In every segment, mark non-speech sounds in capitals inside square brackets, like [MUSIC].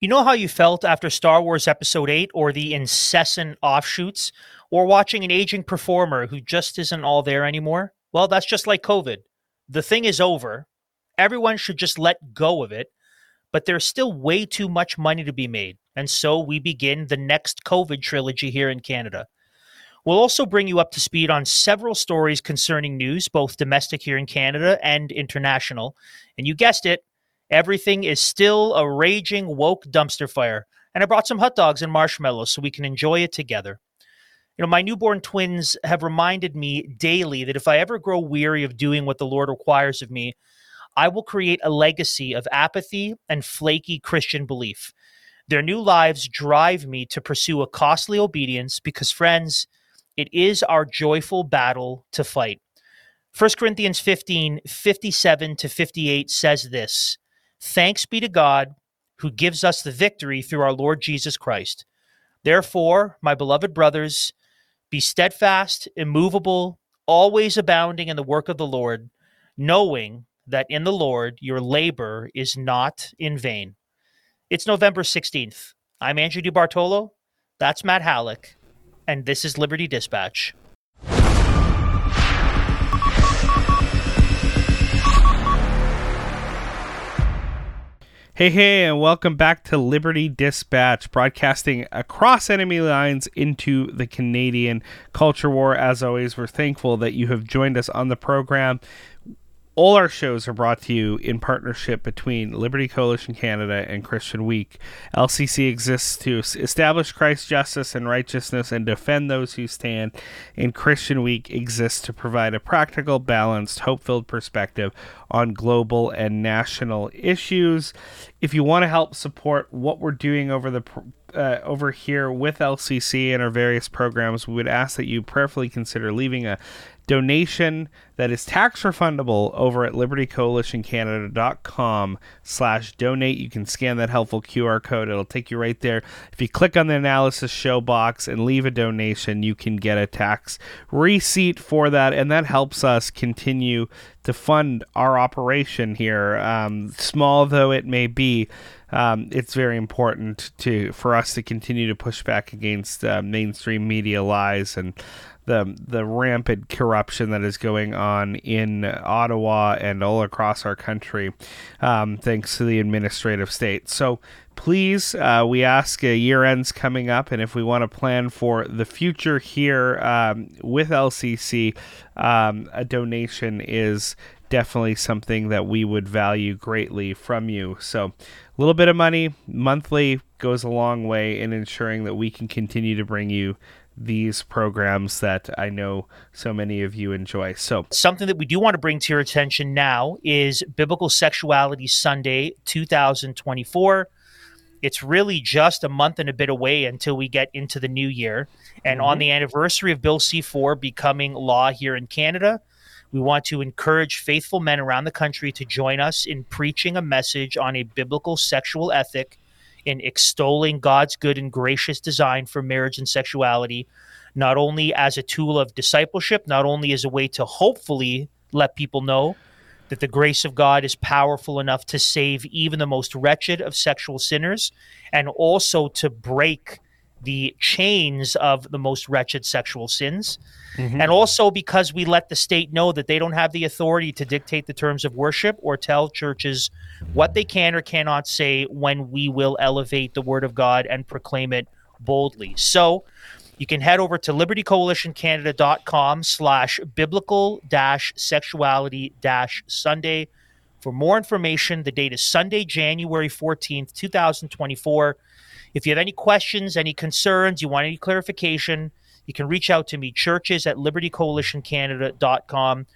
You know how you felt after Star Wars Episode 8 or the incessant offshoots, or watching an aging performer who just isn't all there anymore? Well, that's just like COVID. The thing is over. Everyone should just let go of it, but there's still way too much money to be made. And so we begin the next COVID trilogy here in Canada. We'll also bring you up to speed on several stories concerning news, both domestic here in Canada and international. And you guessed it, Everything is still a raging woke dumpster fire. And I brought some hot dogs and marshmallows so we can enjoy it together. You know, my newborn twins have reminded me daily that if I ever grow weary of doing what the Lord requires of me, I will create a legacy of apathy and flaky Christian belief. Their new lives drive me to pursue a costly obedience because, friends, it is our joyful battle to fight. 1 Corinthians 15 57 to 58 says this Thanks be to God who gives us the victory through our Lord Jesus Christ. Therefore, my beloved brothers, be steadfast, immovable, always abounding in the work of the Lord, knowing that in the Lord your labor is not in vain. It's November 16th. I'm Andrew DiBartolo. That's Matt Halleck. And this is Liberty Dispatch. Hey, hey, and welcome back to Liberty Dispatch, broadcasting across enemy lines into the Canadian culture war. As always, we're thankful that you have joined us on the program. All our shows are brought to you in partnership between Liberty Coalition Canada and Christian Week. LCC exists to establish Christ's justice and righteousness and defend those who stand, and Christian Week exists to provide a practical, balanced, hope filled perspective on global and national issues. If you want to help support what we're doing over the uh, over here with LCC and our various programs, we would ask that you prayerfully consider leaving a donation that is tax refundable over at libertycoalitioncanada.com slash donate. You can scan that helpful qr code. It'll take you right there. If you click on the analysis show box and leave a donation you can get a tax receipt for that and that helps us continue to fund our operation here. Um, small though it may be um, it's very important to for us to continue to push back against uh, mainstream media lies and the the rampant corruption that is going on in Ottawa and all across our country, um, thanks to the administrative state. So please, uh, we ask uh, year ends coming up, and if we want to plan for the future here um, with LCC, um, a donation is definitely something that we would value greatly from you. So, a little bit of money monthly goes a long way in ensuring that we can continue to bring you these programs that I know so many of you enjoy. So, something that we do want to bring to your attention now is Biblical Sexuality Sunday 2024. It's really just a month and a bit away until we get into the new year. And mm-hmm. on the anniversary of Bill C 4 becoming law here in Canada, we want to encourage faithful men around the country to join us in preaching a message on a biblical sexual ethic in extolling God's good and gracious design for marriage and sexuality, not only as a tool of discipleship, not only as a way to hopefully let people know that the grace of God is powerful enough to save even the most wretched of sexual sinners, and also to break the chains of the most wretched sexual sins. Mm-hmm. And also because we let the state know that they don't have the authority to dictate the terms of worship or tell churches what they can or cannot say when we will elevate the word of God and proclaim it boldly. So you can head over to libertycoalitioncanada.com slash biblical dash sexuality dash Sunday for more information. The date is Sunday, January 14th, 2024. If you have any questions, any concerns, you want any clarification, you can reach out to me, churches at libertycoalitioncanada.com.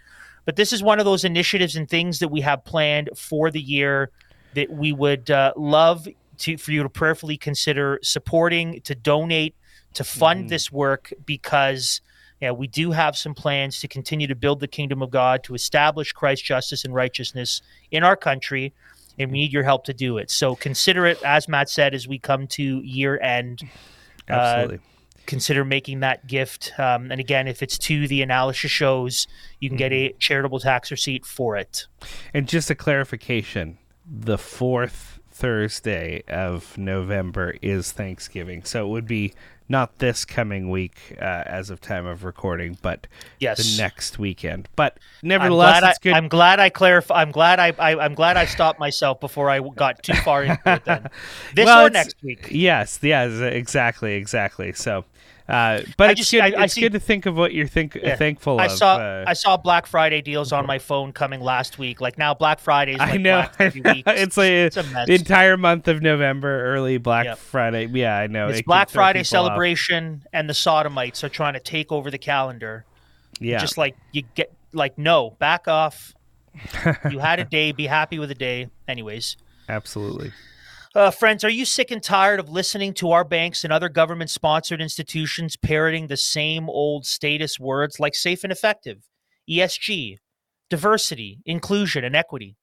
But this is one of those initiatives and things that we have planned for the year that we would uh, love to for you to prayerfully consider supporting, to donate, to fund mm-hmm. this work because yeah, we do have some plans to continue to build the kingdom of God, to establish Christ's justice and righteousness in our country and we need your help to do it. So consider it, as Matt said, as we come to year end. Uh, Absolutely. Uh, consider making that gift. Um, and again, if it's to the analysis shows, you can get a mm-hmm. charitable tax receipt for it. And just a clarification the fourth Thursday of November is Thanksgiving. So it would be not this coming week uh, as of time of recording, but Yes. the next weekend. But I'm nevertheless, glad, it's I, good. I'm glad I clarify. I'm glad I, I. I'm glad I stopped myself before I got too far into it. Then [LAUGHS] this Well, or next week. Yes, yes, exactly, exactly. So, uh, but I it's just- good. I- I it's see- good to think of what you're think Yeah. thankful I of. saw uh, I saw Black Friday deals on my phone coming last week. Like now, Black Friday is like I know. [LAUGHS] It's like It's a mess. the entire month of November, early Black Yep. Friday. Yeah, I know. It's It Black Friday people off. celebration, and the sodomites are trying to take over the calendar. Yeah, Just like you get, like no, back off. you had a [LAUGHS] day. Be happy with a day. Anyways, absolutely. Uh, friends, are you sick and tired of listening to our banks and other government sponsored institutions parroting the same old status words like safe and effective, ESG, diversity, inclusion, and equity?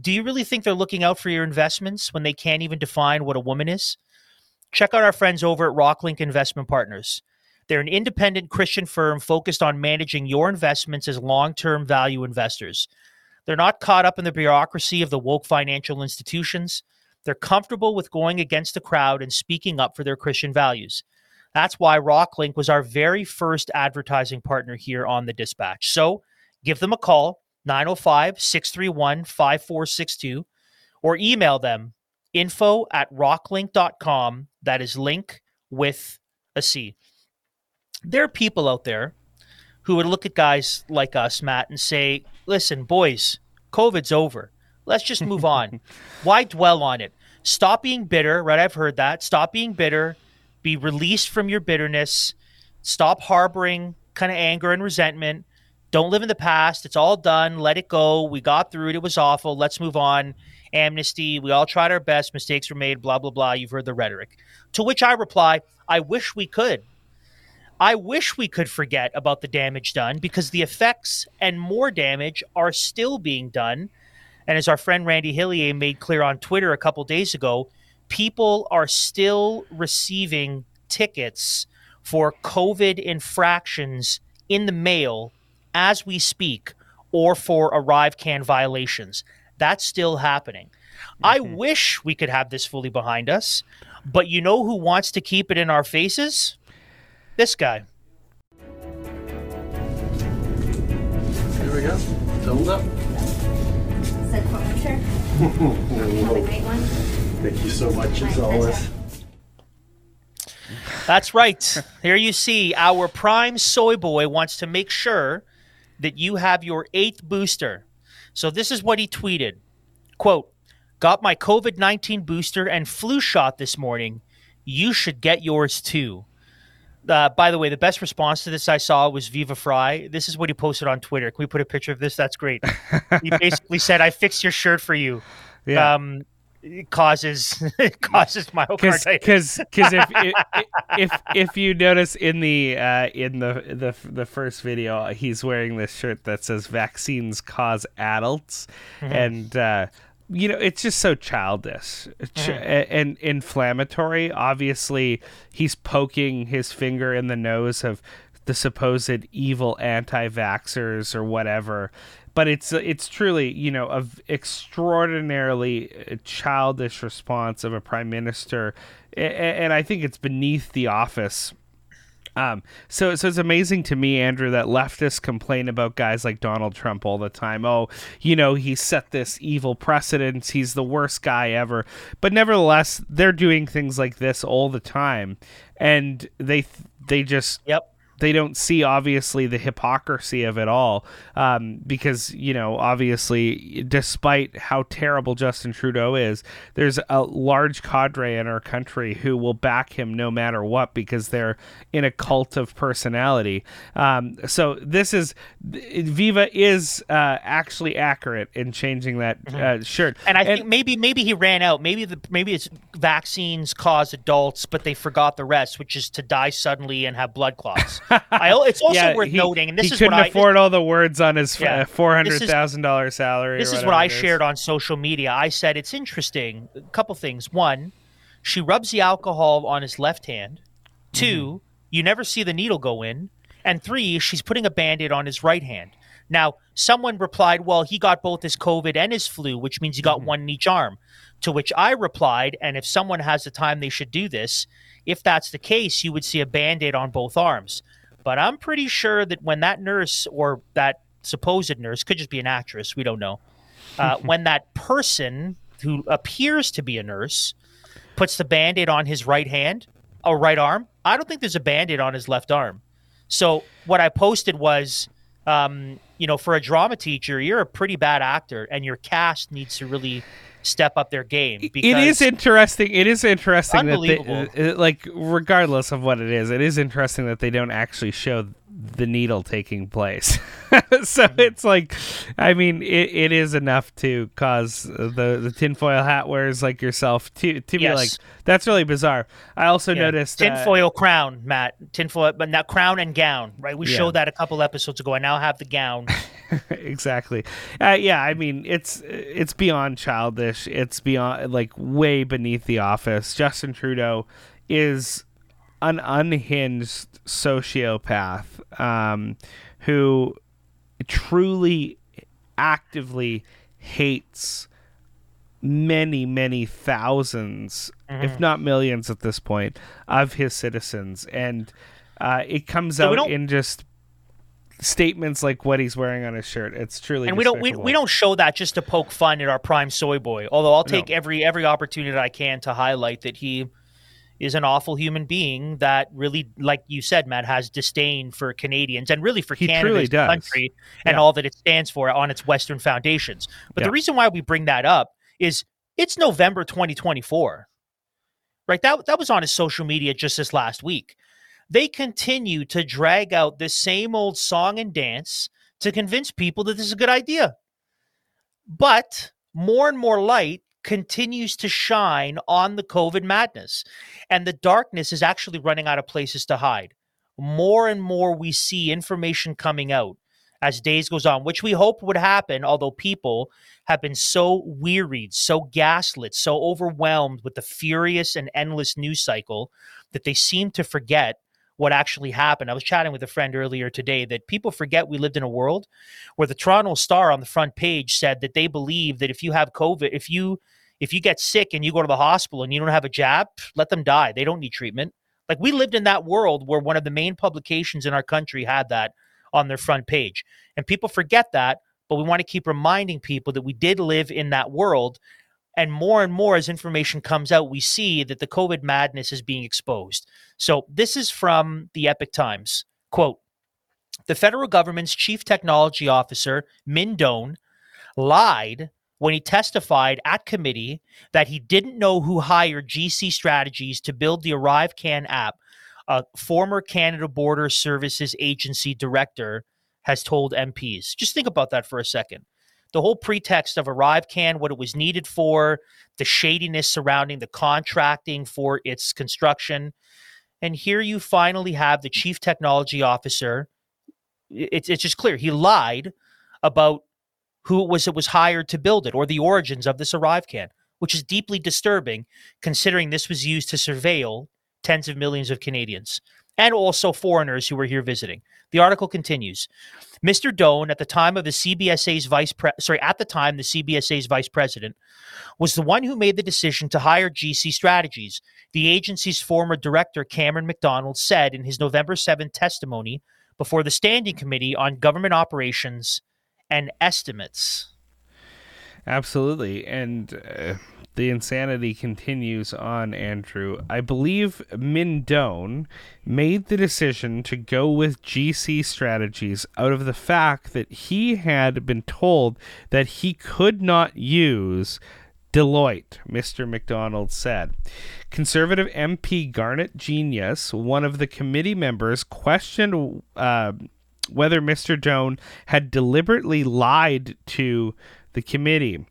Do you really think they're looking out for your investments when they can't even define what a woman is? Check out our friends over at Rocklinc Investment Partners. They're an independent Christian firm focused on managing your investments as long term value investors. They're not caught up in the bureaucracy of the woke financial institutions. They're comfortable with going against the crowd and speaking up for their Christian values. That's why Rocklinc was our very first advertising partner here on the Dispatch. So give them a call, 905 631 5462, or email them info at rocklinc.com. That is link with a C. There are people out there who would look at guys like us, Matt, and say, listen, boys, COVID's over. Let's just move on. Why dwell on it? Stop being bitter, right? I've heard that. Stop being bitter. Be released from your bitterness. Stop harboring kind of anger and resentment. Don't live in the past. It's all done. Let it go. We got through it. It was awful. Let's move on. Amnesty. We all tried our best. Mistakes were made. Blah, blah, blah. You've heard the rhetoric. To which I reply, I wish we could. I wish we could forget about the damage done because the effects and more damage are still being done. And as our friend Randy Hillier made clear on Twitter a couple days ago, people are still receiving tickets for COVID infractions in the mail as we speak or for ArriveCan violations. That's still happening. I mm-hmm. wish we could have this fully behind us, but you know who wants to keep it in our faces? This guy. Here we go. Thumbs up. Said furniture. Great one. Thank you so much My as always. That's right. Here you see our prime soy boy wants to make sure that you have your eighth booster. So this is what he tweeted. Quote, got my COVID-19 booster and flu shot this morning. You should get yours too. Uh, by the way, the best response to this I saw was Viva Fry. This is what he posted on Twitter. Can we put a picture of this? That's great. he [LAUGHS] basically said, "I fixed your shirt for you." Yeah. Um, it causes [LAUGHS] it causes myocarditis. because because if, [LAUGHS] if if if you notice in the uh, in the the the first video, he's wearing this shirt that says "Vaccines cause adults," and uh, you know it's just so childish. Ch- a- and inflammatory. Obviously, he's poking his finger in the nose of the supposed evil anti-vaxxers or whatever. But it's it's truly you know a v- extraordinarily uh, childish response of a prime minister. And i think it's beneath the office um, so, so it's amazing to me, Andrew, that leftists complain about guys like Donald Trump all the time. Oh, you know, he set this evil precedent. He's the worst guy ever. But nevertheless, they're doing things like this all the time, and they they just Yep. They don't see obviously the hypocrisy of it all um, because you know obviously despite how terrible justin trudeau is there's a large cadre in our country who will back him no matter what because they're in a cult of personality um, so this is viva is uh, actually accurate in changing that uh, shirt And I think maybe maybe he ran out. Maybe the maybe it's vaccines cause adults, but they forgot the rest, which is to die suddenly and have blood clots. [LAUGHS] I, it's also worth he, noting, and this is couldn't what I afford all the words on his Yeah. uh, four hundred thousand dollar salary. this is what I shared on social media. I said it's interesting. A couple things. One, she rubs the alcohol on his left hand. 2 Mm-hmm. you never see the needle go in. And three, she's putting a band-aid on his right hand. Now, someone replied, well, he got both his COVID and his flu, which means he got one in each arm. To which I replied, and if someone has the time, they should do this. If that's the case, you would see a band aid on both arms. But I'm pretty sure that when that nurse or that supposed nurse could just be an actress, we don't know. Uh, [LAUGHS] when that person who appears to be a nurse puts the band aid on his right hand or right arm, I don't think there's a band aid on his left arm. So what I posted was, um, you know, for a drama teacher, you're a pretty bad actor, and your cast needs to really step up their game. Because it is interesting. It is interesting that they, uh, like, regardless of what it is, it is interesting that they don't actually show the needle taking place. [LAUGHS] so Mm-hmm. it's like, I mean, it, it is enough to cause the the tinfoil hat wearers like yourself to to be like, that's really bizarre. I also Yeah. noticed uh, tinfoil crown, Matt. Tinfoil, but now crown and gown, right? We Yeah. showed that a couple episodes ago. I now have the gown. [LAUGHS] exactly. Uh, yeah, I mean it's it's beyond childish. It's beyond like way beneath the office. Justin Trudeau is an unhinged sociopath um, who truly actively hates many many 1000s Mm-hmm. if not millions at this point of his citizens and uh, it comes So out in just statements like what he's wearing on his shirt it's truly and we don't we, we don't show that just to poke fun at our prime soy boy. Although I'll take every every opportunity I can to highlight that he is an awful human being that really, like you said, Matt, has disdain for Canadians and really for He Canada as a country and all that it stands for on its Western foundations. But Yeah. the reason why we bring that up is it's November 2024. Right? That that was on his social media just this last week. They continue to drag out this same old song and dance to convince people that this is a good idea. But more and more light continues to shine on the COVID madness. And the darkness is actually running out of places to hide. More and more we see information coming out as days goes on, which we hope would happen, although people have been so wearied, so gaslit, so overwhelmed with the furious and endless news cycle that they seem to forget what actually happened. I was chatting with a friend earlier today that people forget we lived in a world where the Toronto Star on the front page said that they believe that if you have COVID, if you if you get sick and you go to the hospital and you don't have a jab, let them die. They don't need treatment. Like we lived in that world where one of the main publications in our country had that on their front page. And people forget that, but we want to keep reminding people that we did live in that world. And more and more as information comes out, we see that the COVID madness is being exposed. So this is from the Epoch Times. Quote The federal government's chief technology officer, Minh Doan, lied when he testified at committee that he didn't know who hired GC Strategies to build the ArriveCan app. A former Canada Border Services Agency director has told MPs. Just think about that for a second. The whole pretext of ArriveCan, what it was needed for, the shadiness surrounding the contracting for its construction. And here you finally have the chief technology officer. It's, it's just clear he lied about who it was that was hired to build it or the origins of this ArriveCan, which is deeply disturbing considering this was used to surveil tens of millions of Canadians and also foreigners who were here visiting. The article continues. Mr. Doan, at the time of the CBSA's vice pre- sorry, at the time the CBSA's vice president, was the one who made the decision to hire GC Strategies. The agency's former director, Cameron MacDonald, said in his November 7th testimony before the Standing Committee on Government Operations and Estimates. Absolutely. And uh, the insanity continues on, Andrew. I believe Minh Doan made the decision to go with GC strategies out of the fact that he had been told that he could not use Deloitte, Mr. MacDonald said. Conservative MP Garnett Genuis, one of the committee members, questioned uh, whether Mr. Doan had deliberately lied to the committee.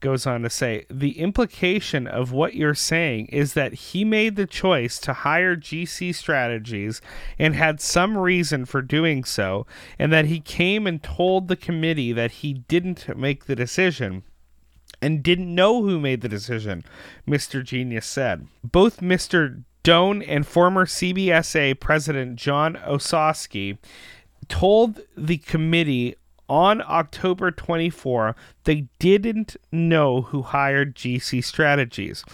Goes on to say the implication of what you're saying is that he made the choice to hire GC Strategies and had some reason for doing so, and that he came and told the committee that he didn't make the decision and didn't know who made the decision, Mr. Genuis said. Both Mr. Doan and former CBSA President John Ossowski told the committee on October 24, they didn't know who hired GC Strategies.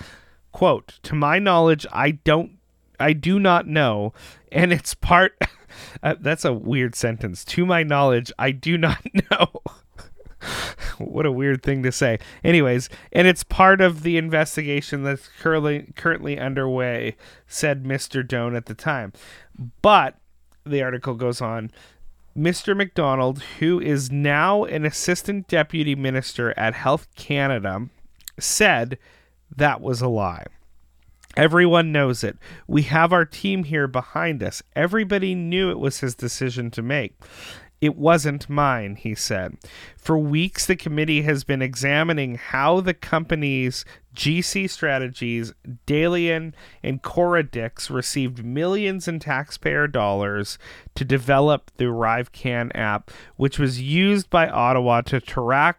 Quote, to my knowledge, I don't I do not know, and it's part [LAUGHS] uh, that's a weird sentence. To my knowledge, I do not [LAUGHS] know. [LAUGHS] what a weird thing to say. Anyways, and it's part of the investigation that's currently currently underway, said Mr. Doan at the time. But the article goes on. Mr. MacDonald, who is now an assistant deputy minister at Health Canada, said that was a lie. Everyone knows it. We have our team here behind us. Everybody knew it was his decision to make. It wasn't mine, he said. For weeks, the committee has been examining how the company's GC strategies, Dalian and Coradix, received millions in taxpayer dollars to develop the ArriveCan app, which was used by Ottawa to track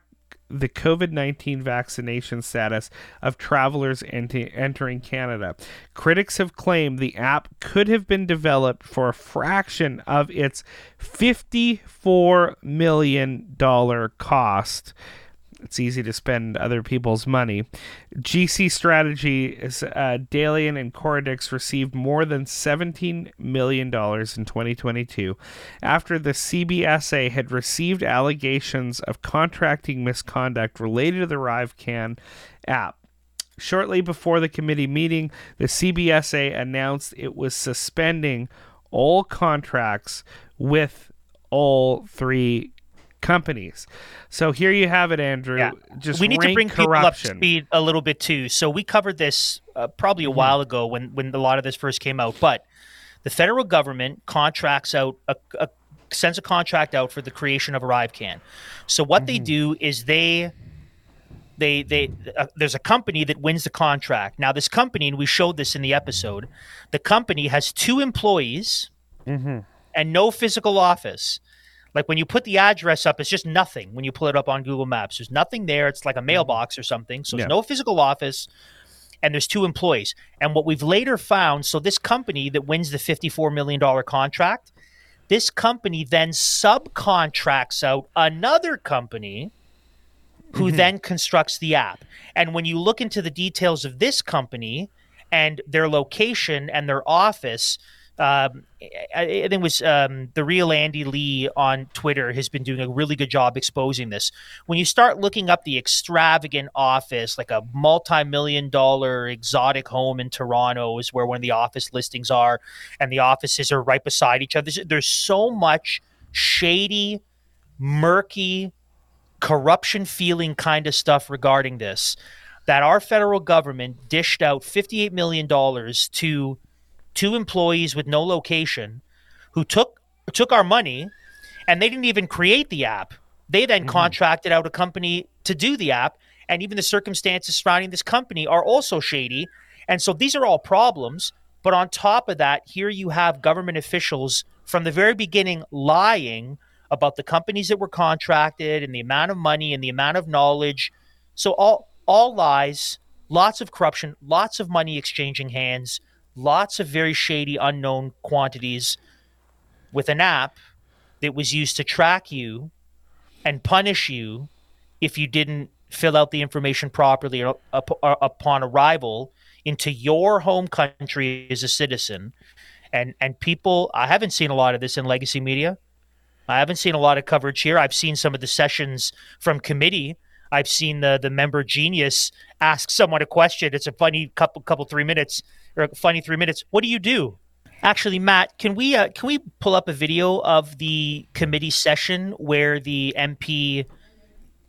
the COVID 19 vaccination status of travelers ent- entering Canada. Critics have claimed the app could have been developed for a fraction of its $54 million cost it's easy to spend other people's money. GC Strategy is uh, Dalian and Coradix received more than $17 million in 2022 after the CBSA had received allegations of contracting misconduct related to the ArriveCan app. Shortly before the committee meeting, the CBSA announced it was suspending all contracts with all three companies. So here you have it, Andrew. Yeah. Just we need to bring people up to corruption. speed a little bit too. So we covered this uh, probably a Mm-hmm. while ago when when a lot of this first came out. But the federal government contracts out a, a sends a contract out for the creation of ArriveCan. So what Mm-hmm. they do is they they they uh, there's a company that wins the contract. Now this company, and we showed this in the episode, the company has two employees Mm-hmm. and no physical office. Like when you put the address up, it's just nothing. When you pull it up on Google Maps, there's nothing there. It's like a mm-hmm. mailbox or something. So there's Yeah. no physical office, and there's two employees. And what we've later found, so this company that wins the $54 million contract, this company then subcontracts out another company who mm-hmm. then constructs the app. And when you look into the details of this company and their location and their office, um, I, I think it was um, the real Andy Lee on Twitter has been doing a really good job exposing this. When you start looking up the extravagant office, like a multi-million dollar exotic home in Toronto, is where one of the office listings are, and the offices are right beside each other. There's, there's so much shady, murky, corruption feeling kind of stuff regarding this that our federal government dished out $58 million to two employees with no location who took took our money and they didn't even create the app. They then mm-hmm. contracted out a company to do the app. And even the circumstances surrounding this company are also shady. And so these are all problems. But on top of that here you have government officials from the very beginning lying about the companies that were contracted and the amount of money and the amount of knowledge. So all all lies lots of corruption lots of money exchanging hands lots of very shady unknown quantities with an app that was used to track you and punish you if you didn't fill out the information properly or, up, or upon arrival into your home country as a citizen. And and people i haven't seen a lot of this in legacy media. I haven't seen a lot of coverage here. I've seen some of the sessions from committee. I've seen the the member Genuis ask someone a question. It's a funny couple couple three minutes or funny three minutes what do you do Actually, Matt, can we uh, can we pull up a video of the committee session where the MP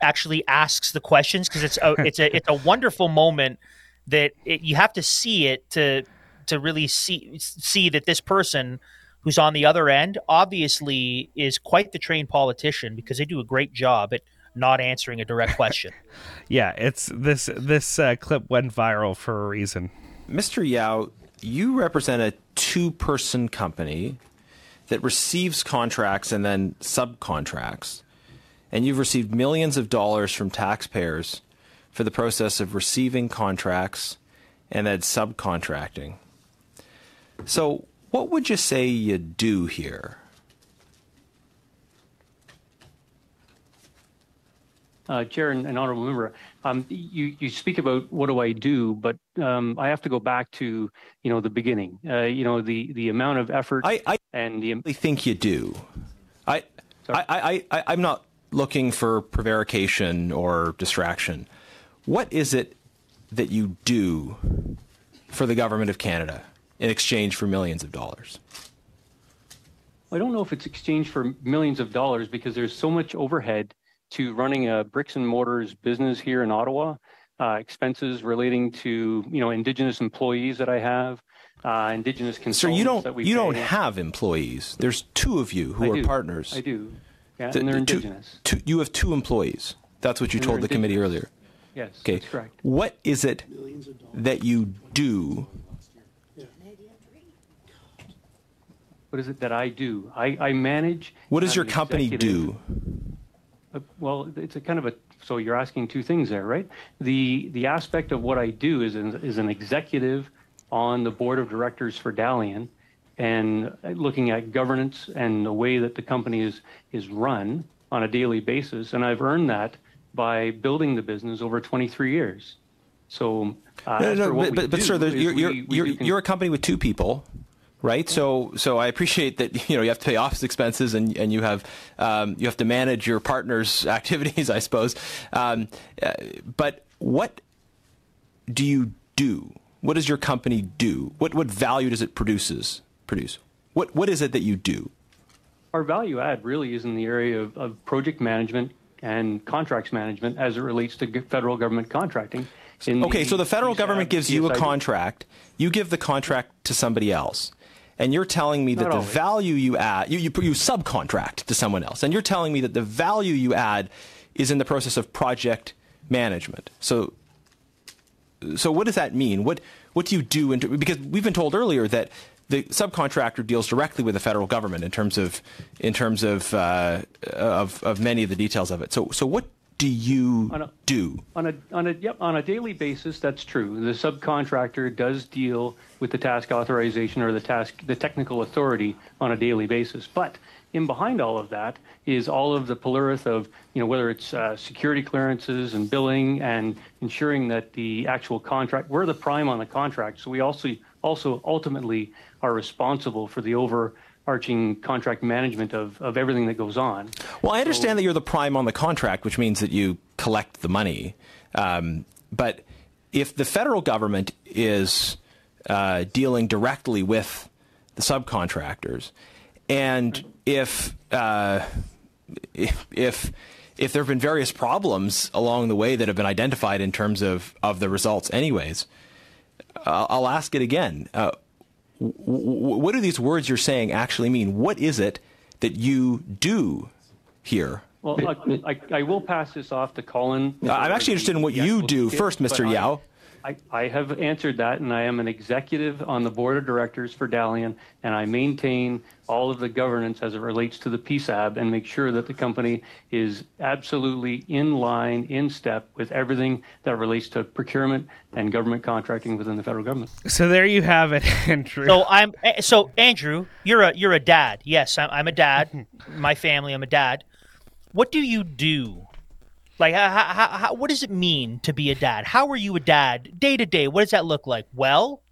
actually asks the questions because it's a [LAUGHS] it's a it's a wonderful moment that it, you have to see it to to really see see that this person who's on the other end obviously is quite the trained politician because they do a great job at not answering a direct question. [LAUGHS] Yeah, it's this this uh, clip went viral for a reason. Mr. Yeo, you represent a two person company that receives contracts and then subcontracts. And you've received millions of dollars from taxpayers for the process of receiving contracts and then subcontracting. So, what would you say you do here? Uh, Chair and, honorable member, um, you you speak about what do I do, but um, I have to go back to you know the beginning. Uh, you know the the amount of effort I, I and the really think you do. I, I, I, I, I'm not looking for prevarication or distraction. What is it that you do for the government of Canada in exchange for millions of dollars? I don't know if it's exchanged for millions of dollars because there's so much overhead to running a bricks and mortars business here in Ottawa. Uh, expenses relating to you know indigenous employees that I have, uh, indigenous consultants you don't that we you don't have employees. There's two of you who I are do. partners. I do, yeah, The- and they're the two- indigenous. two- you have two employees. That's what you And told the committee earlier. Yes, Okay. that's correct. What is it that you do? What is it that I do? I, I manage. What does your company executive- do? Uh, Well, it's a kind of a so you're asking two things there, right? The the aspect of what I do is an, is an executive on the board of directors for Dalian, and looking at governance and the way that the company is is run on a daily basis, and I've earned that by building the business over 23 years. So, uh, No, no, but, but, but sir, you're, you're, we- we you're, you're a company with two people, right? So, so I appreciate that you know you have to pay office expenses and, and you have um, you have to manage your partner's [LAUGHS] activities, I suppose. Um, uh, but what do you do? What does your company do? What what value does it produces produce? What what is it that you do? Our value add really is in the area of, of project management and contracts management as it relates to federal government contracting. in Okay, so the federal government gives you a contract. You give the contract to somebody else. And you're telling me that Not the always. value you add, you, you, you subcontract to someone else. And you're telling me that the value you add is in the process of project management. So, so what does that mean? What, what do you do? In, because we've been told earlier that the subcontractor deals directly with the federal government in terms of, in terms of, uh, of, of many of the details of it. So, so what do you On a- do? On a on a yep on a daily basis, that's true. The subcontractor does deal with the task authorization or the task the technical authority on a daily basis. But in behind all of that is all of the plurith of you know whether it's uh, security clearances and billing and ensuring that the actual contract we're the prime on the contract, so we also also ultimately are responsible for the overarching contract management of, of everything that goes on. Well, I understand that you're the prime on the contract, which means that you collect the money. Um, but if the federal government is uh, dealing directly with the subcontractors, and if uh, if if if there have been various problems along the way that have been identified in terms of, of the results, anyways, I'll, I'll ask it again. Uh, what do these words you're saying actually mean? What is it that you do here? Well, I, I, I will pass this off to Colin. I'm actually interested in what you do first, Mr. Yeo. I, I have answered that, and I am an executive on the board of directors for Dalian, and I maintain all of the governance as it relates to the PSAB and make sure that the company is absolutely in line, in step with everything that relates to procurement and government contracting within the federal government. So there you have it, [LAUGHS] Andrew. So I'm eh, so Andrew, you're a you're a dad. Yes, I'm, I'm a dad. My family, I'm a dad. What do you do? Like, how, how, how, what does it mean to be a dad? How are you a dad day to day? What does that look like? Well,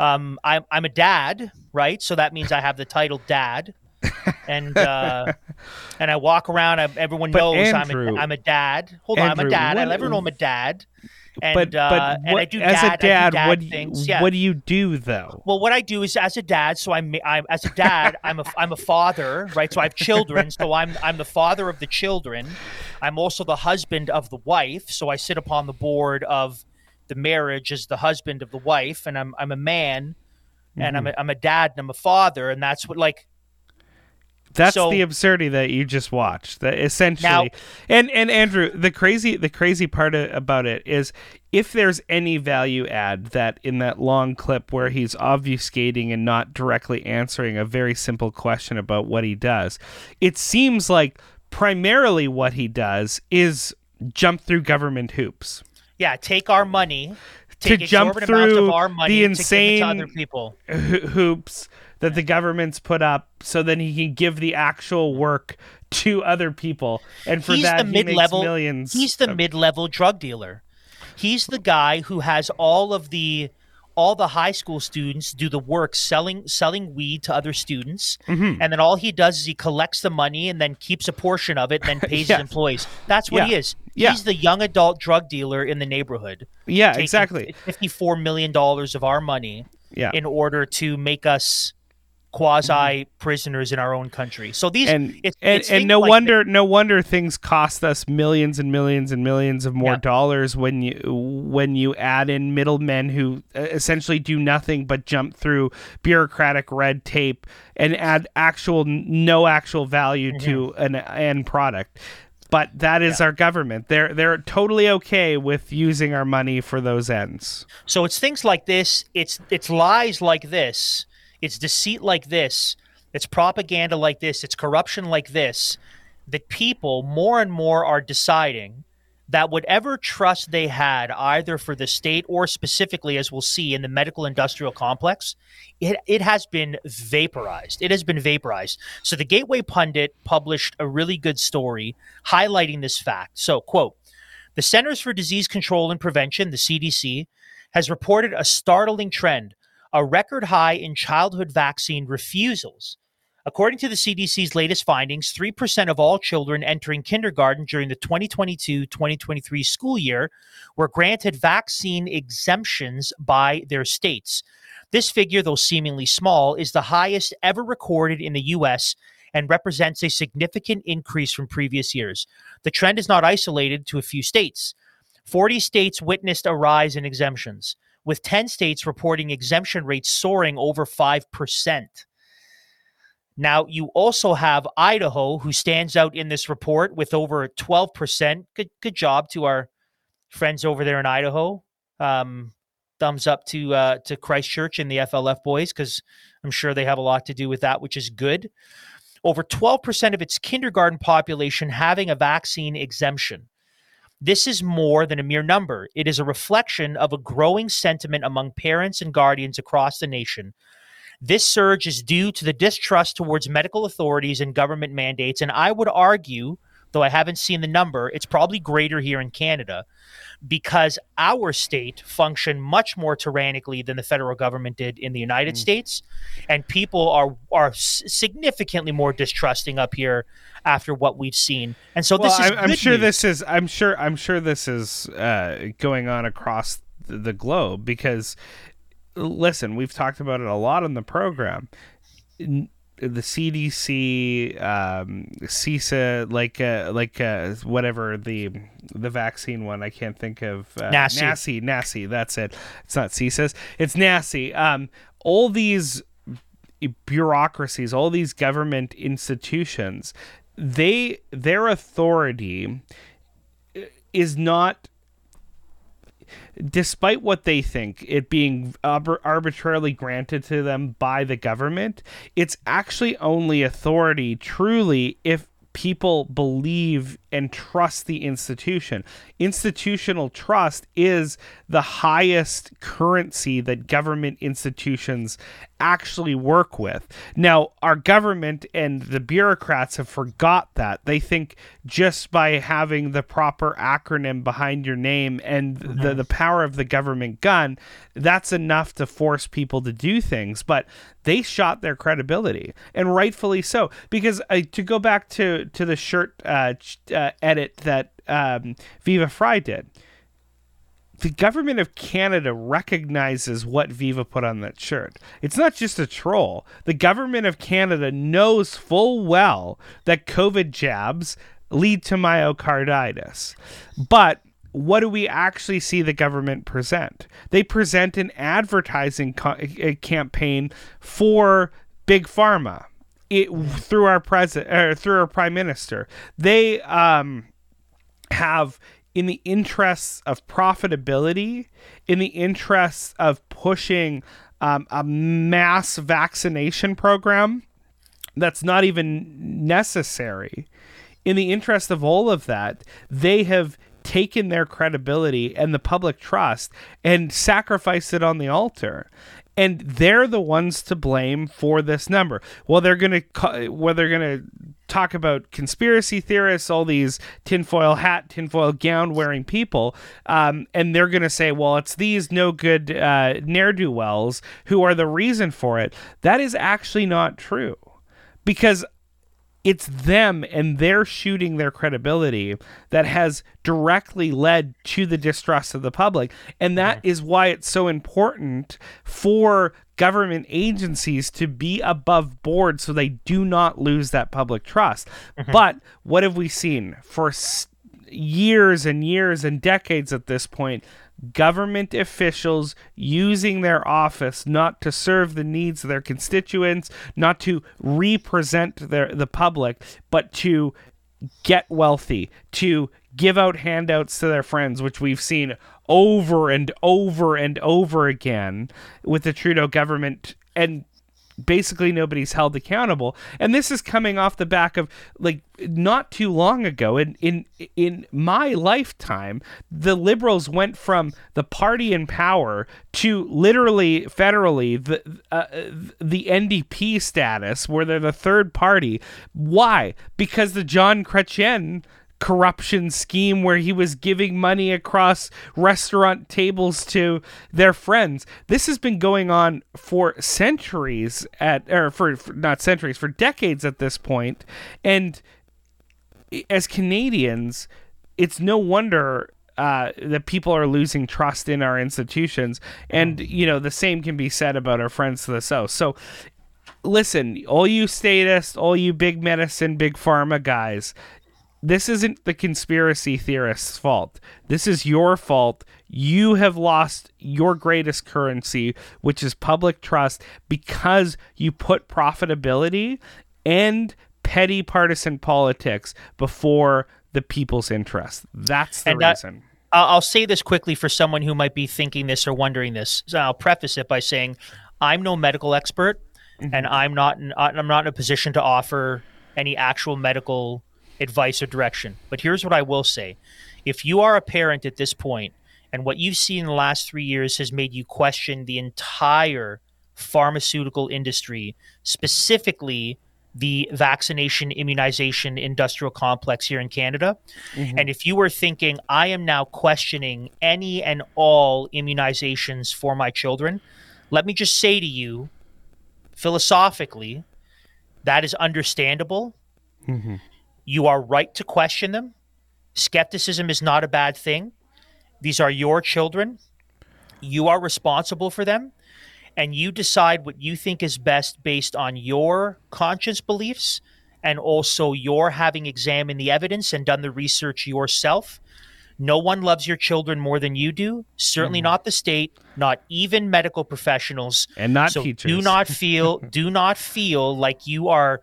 um, I'm I'm a dad, right? So that means I have the title dad, and uh, [LAUGHS] and I walk around. I, everyone But knows Andrew- I'm a, I'm a dad. Hold on, I'm a dad. I everyone know I'm a dad. And, but uh, but and I do as dad, a I do dad, dad what do you, things. Yeah. what do you do though? Well, what I do is, as a dad, so I'm, I'm as a dad, I'm a, I'm a father, right? So I have children, so I'm, I'm the father of the children. I'm also the husband of the wife, so I sit upon the board of the marriage as the husband of the wife, and I'm, I'm a man, and I'm, a, I'm a dad, and I'm a father, and that's what like That's So- the absurdity that you just watched. That essentially, Now- and and Andrew, the crazy the crazy part about it is if there's any value add that in that long clip where he's obfuscating and not directly answering a very simple question about what he does, it seems like primarily what he does is jump through government hoops. yeah, take our money, To jump through of our money the to to insane- other people. ho- hoops that the government's put up so then he can give the actual work to other people, and for he's that the he mid-level makes millions. he's the of- mid-level drug dealer he's the guy who has all of the all the high school students do the work selling selling weed to other students Mm-hmm. and then all he does is he collects the money and then keeps a portion of it and then [LAUGHS] pays his employees that's what he is Yeah. he's the young adult drug dealer in the neighborhood yeah, exactly. 54 million dollars of our money Yeah, in order to make us quasi prisoners in our own country so these and it's, and, it's and no like wonder no wonder things cost us millions and millions and millions of more Yeah. dollars when you when you add in middlemen who uh, essentially do nothing but jump through bureaucratic red tape and add actual no actual value to Mm-hmm. an end product but that is our government they're they're totally okay with using our money for those ends So it's things like this. It's it's lies like this. It's deceit like this. It's propaganda like this. It's corruption like this. That people more and more are deciding that whatever trust they had, either for the state or specifically, as we'll see in the medical industrial complex, it, it has been vaporized. It has been vaporized. So the Gateway Pundit published a really good story highlighting this fact. So, quote, the Centers for Disease Control and Prevention, the CDC, has reported a startling trend, a record high in childhood vaccine refusals. According to the CDC's latest findings, 3% of all children entering kindergarten during the 2022 2023 school year were granted vaccine exemptions by their states. This figure, though seemingly small, is the highest ever recorded in the U.S. and represents a significant increase from previous years. The trend is not isolated to a few states. 40 states witnessed a rise in exemptions, with 10 states reporting exemption rates soaring over 5%. Now, you also have Idaho, who stands out in this report with over 12%. Good, good job to our friends over there in Idaho. Um, thumbs up to uh, to Christ Church and the FLF boys, because I'm sure they have a lot to do with that, which is good. Over 12% of its kindergarten population having a vaccine exemption. This is more than a mere number. It is a reflection of a growing sentiment among parents and guardians across the nation. This surge is due to the distrust towards medical authorities and government mandates. And I would argue, though I haven't seen the number, it's probably greater here in Canada because our state functioned much more tyrannically than the federal government did in the United States. And people are, are significantly more distrusting up here after what we've seen. And so well, this is I'm, I'm sure news. this is. I'm sure. I'm sure this is uh, going on across the, the globe because, listen, we've talked about it a lot on the program. The CDC, um, CISA, like uh, like uh, whatever the the vaccine one, I can't think of. Uh, NACI. NACI, NACI, that's it. It's not CISA, it's NACI. Um, all these bureaucracies, all these government institutions, they their authority is not despite what they think it being arbitrarily granted to them by the government it's actually only authority truly if people believe and trust the institution. Institutional trust is the highest currency that government institutions actually work with. Now our government and the bureaucrats have forgot that. They think just by having the proper acronym behind your name and the, the power of the government gun that's enough to force people to do things but they shot their credibility and rightfully so because uh, to go back to to the shirt uh, uh, edit that um, Viva Fry did the government of Canada recognizes what Viva put on that shirt. It's not just a troll. The government of Canada knows full well that COVID jabs lead to myocarditis. But what do we actually see the government present? They present an advertising co- a campaign for big pharma. It, through our president or through our prime minister. They um have in the interests of profitability, in the interests of pushing um, a mass vaccination program that's not even necessary, in the interest of all of that, they have taken their credibility and the public trust and sacrificed it on the altar. And they're the ones to blame for this number. Well, they're gonna well they're gonna talk about conspiracy theorists, all these tinfoil hat, tinfoil gown wearing people, um, and they're gonna say, well, it's these no good uh, ne'er do wells who are the reason for it. That is actually not true, because it's them and their shooting their credibility that has directly led to the distrust of the public. And that mm-hmm. is why it's so important for government agencies to be above board so they do not lose that public trust. Mm-hmm. But what have we seen for years and years and decades at this point? Government officials using their office not to serve the needs of their constituents, not to represent their the public, but to get wealthy, to give out handouts to their friends, which we've seen over and over and over again with the Trudeau government. And basically nobody's held accountable. And this is coming off the back of like not too long ago in in in my lifetime the liberals went from the party in power to literally federally the uh, the NDP status where they're the third party. Why? Because the John Chrétien corruption scheme where he was giving money across restaurant tables to their friends. This has been going on for centuries at or for, for not centuries, for decades at this point. And as Canadians, it's no wonder uh, that people are losing trust in our institutions. And, you know, the same can be said about our friends to the south. So, listen, all you statists, all you big medicine, big pharma guys, this isn't the conspiracy theorist's fault. This is your fault. You have lost your greatest currency, which is public trust, because you put profitability and petty partisan politics before the people's interest. That's the and reason. I'll say this quickly for someone who might be thinking this or wondering this. So I'll preface it by saying I'm no medical expert, mm-hmm. and I'm not in, I'm not in a position to offer any actual medical advice or direction. But here's what I will say if you are a parent at this point and what you've seen in the last three years has made you question the entire pharmaceutical industry, specifically the vaccination immunization industrial complex here in Canada. Mm-hmm. And if you were thinking, I am now questioning any and all immunizations for my children, let me just say to you, philosophically, that is understandable. Mm-hmm. You are right to question them. Skepticism is not a bad thing. These are your children. You are responsible for them. And you decide what you think is best based on your conscience beliefs and also your having examined the evidence and done the research yourself. No one loves your children more than you do. Certainly mm. not the state, not even medical professionals, and not so teachers. Do not [LAUGHS] feel do not feel like you are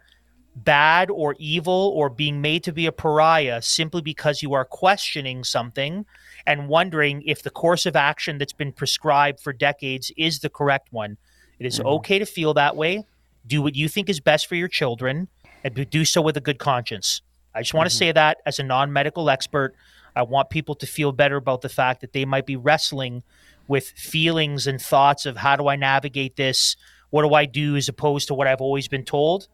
bad or evil or being made to be a pariah simply because you are questioning something and wondering if the course of action that's been prescribed for decades is the correct one. It is mm-hmm. okay to feel that way. Do what you think is best for your children and do so with a good conscience. I just want mm-hmm. to say that as a non medical expert. I want people to feel better about the fact that they might be wrestling with feelings and thoughts of how do I navigate this? What do I do as opposed to what I've always been told?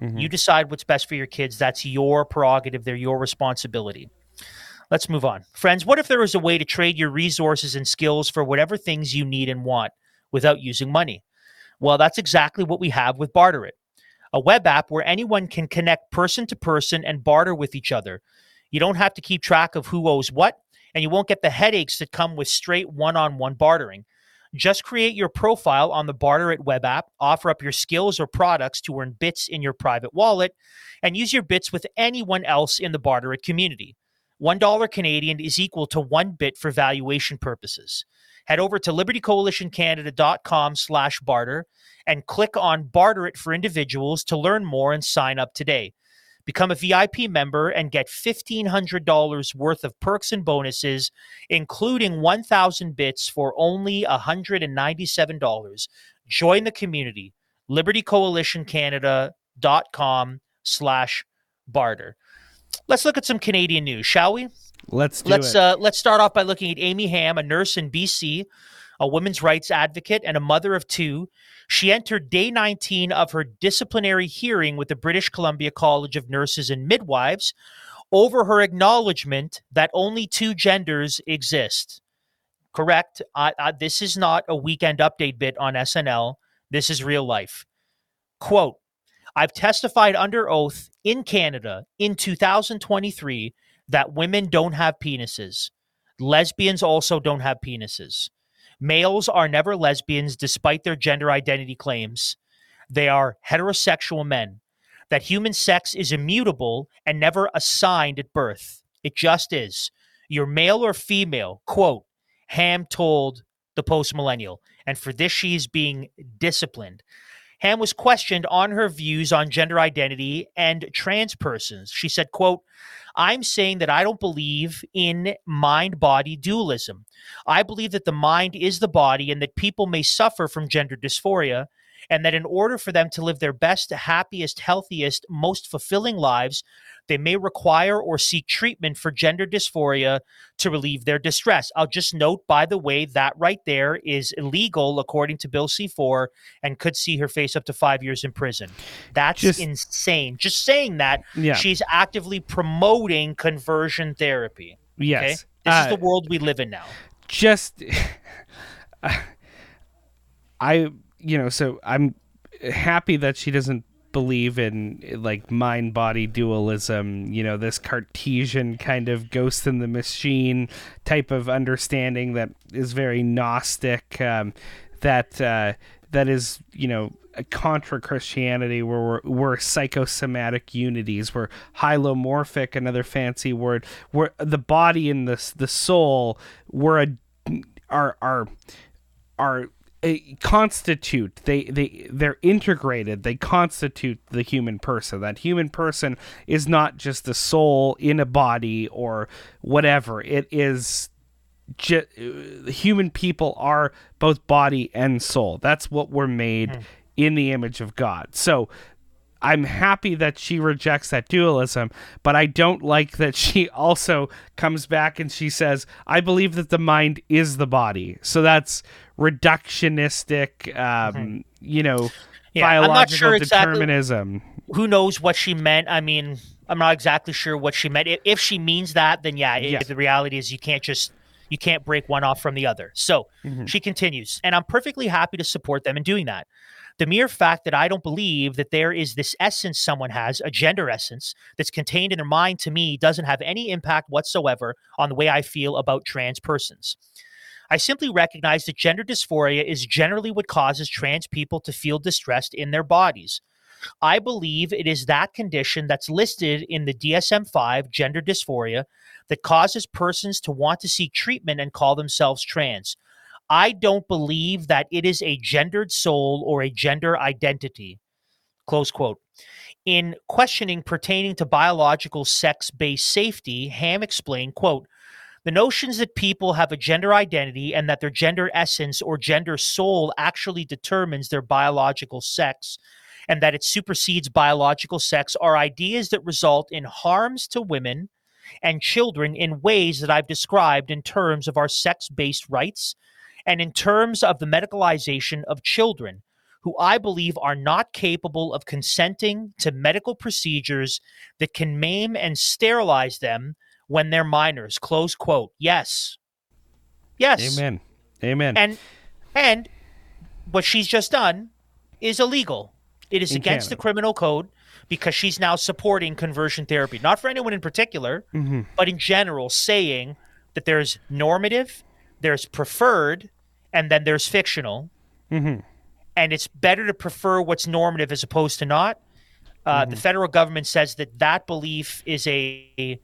Mm-hmm. You decide what's best for your kids. That's your prerogative. They're your responsibility. Let's move on. Friends, what if there was a way to trade your resources and skills for whatever things you need and want without using money? Well, that's exactly what we have with Barter It, a web app where anyone can connect person to person and barter with each other. You don't have to keep track of who owes what, and you won't get the headaches that come with straight one on one bartering. Just create your profile on the Barter It web app, offer up your skills or products to earn bits in your private wallet, and use your bits with anyone else in the Barter It community. $1 Canadian is equal to one bit for valuation purposes. Head over to libertycoalitioncanada.com slash barter and click on Barter It for individuals to learn more and sign up today. Become a VIP member and get $1,500 worth of perks and bonuses, including 1,000 bits for only $197. Join the community. LibertyCoalitionCanada.com slash barter. Let's look at some Canadian news, shall we? Let's let's it. Uh, let's start off by looking at Amy Hamm, a nurse in BC, a women's rights advocate, and a mother of two, she entered day 19 of her disciplinary hearing with the British Columbia College of Nurses and Midwives over her acknowledgement that only two genders exist. Correct. Uh, uh, this is not a weekend update bit on SNL. This is real life. Quote I've testified under oath in Canada in 2023 that women don't have penises. Lesbians also don't have penises. Males are never lesbians despite their gender identity claims. They are heterosexual men. That human sex is immutable and never assigned at birth. It just is. You're male or female, quote, Hamm told the post millennial. And for this, she's being disciplined. Hamm was questioned on her views on gender identity and trans persons. She said, quote, I'm saying that I don't believe in mind body dualism. I believe that the mind is the body and that people may suffer from gender dysphoria and that in order for them to live their best, happiest, healthiest, most fulfilling lives, they may require or seek treatment for gender dysphoria to relieve their distress. I'll just note, by the way, that right there is illegal according to Bill C 4 and could see her face up to five years in prison. That's Just- insane. Just saying that, Yeah. she's actively promoting conversion therapy. Okay? Yes. This Uh, is the world we live in now. just [LAUGHS] I you know so I'm happy that she doesn't believe in like mind body dualism you know this cartesian kind of ghost in the machine type of understanding that is very gnostic um, that uh, that is you know contra Christianity where we're, we're psychosomatic unities, we're hylomorphic, another fancy word, where the body and the the soul were a are are are constitute they they they're integrated they constitute the human person. That human person is not just a soul in a body or whatever. It is just human people are both body and soul. That's what we're made hmm. in the image of god. So I'm happy that she rejects that dualism, but I don't like that [LAUGHS] she also comes back and she says, I believe that the mind is the body. So that's reductionistic, um, you know, Mm-hmm. Yeah, biological sure exactly- determinism. who knows what she meant. I mean, I'm not exactly sure what she meant. If, she means that, then yeah, it- the reality is you can't just you can't break one off from the other. So Mm-hmm. she continues, and I'm perfectly happy to support them in doing that. The mere fact that I don't believe that there is this essence someone has, a gender essence, that's contained in their mind to me doesn't have any impact whatsoever on the way I feel about trans persons. I simply recognize that gender dysphoria is generally what causes trans people to feel distressed in their bodies. I believe it is that condition that's listed in the DSM 5, gender dysphoria, that causes persons to want to seek treatment and call themselves trans. I don't believe that it is a gendered soul or a gender identity. Close quote. In questioning pertaining to biological sex based safety, Hamm explained, quote, the notions that people have a gender identity and that their gender essence or gender soul actually determines their biological sex and that it supersedes biological sex are ideas that result in harms to women and children in ways that I've described in terms of our sex based rights and in terms of the medicalization of children who I believe are not capable of consenting to medical procedures that can maim and sterilize them when they're minors. Close quote. Yes. Yes. Amen. Amen. And and what she's just done is illegal. It is In against the criminal code because she's now supporting conversion therapy. Not for anyone in particular, Mm-hmm. but in general, saying that there's normative, there's preferred, and then there's fictional. Mhm. And it's better to prefer what's normative as opposed to not. Uh, Mm-hmm. The federal government says that that belief is a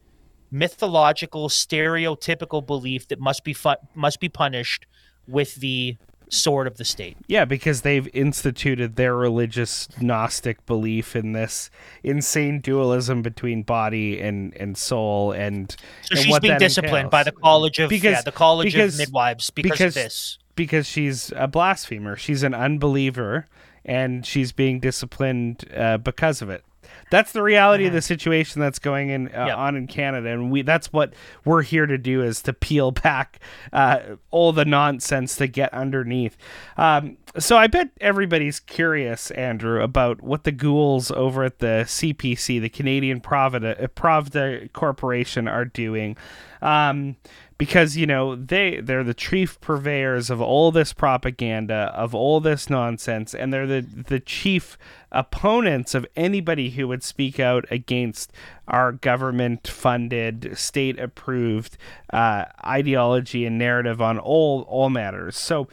mythological, stereotypical belief that must be fu- must be punished with the sword of the state. Yeah, because they've instituted their religious Gnostic belief in this insane dualism between body and, and soul, and So and she's what being disciplined by the entails. college of Because- yeah, the college because- of midwives because, because- of this. because she's a blasphemer. She's an unbeliever, and she's being disciplined uh, because of it. That's the reality of the situation that's going in uh, Yep. on in Canada, and we that's what we're here to do is to peel [LAUGHS] back uh, all the nonsense to get underneath. Um, so I bet everybody's curious, Andrew, about what the ghouls over at the CPC, the Canadian Pravda, uh, Corporation, are doing. Um, because you know they they're the chief purveyors of all this propaganda of all this nonsense and they're the the chief opponents of anybody who would speak out against our government funded state approved uh, ideology and narrative on all all matters so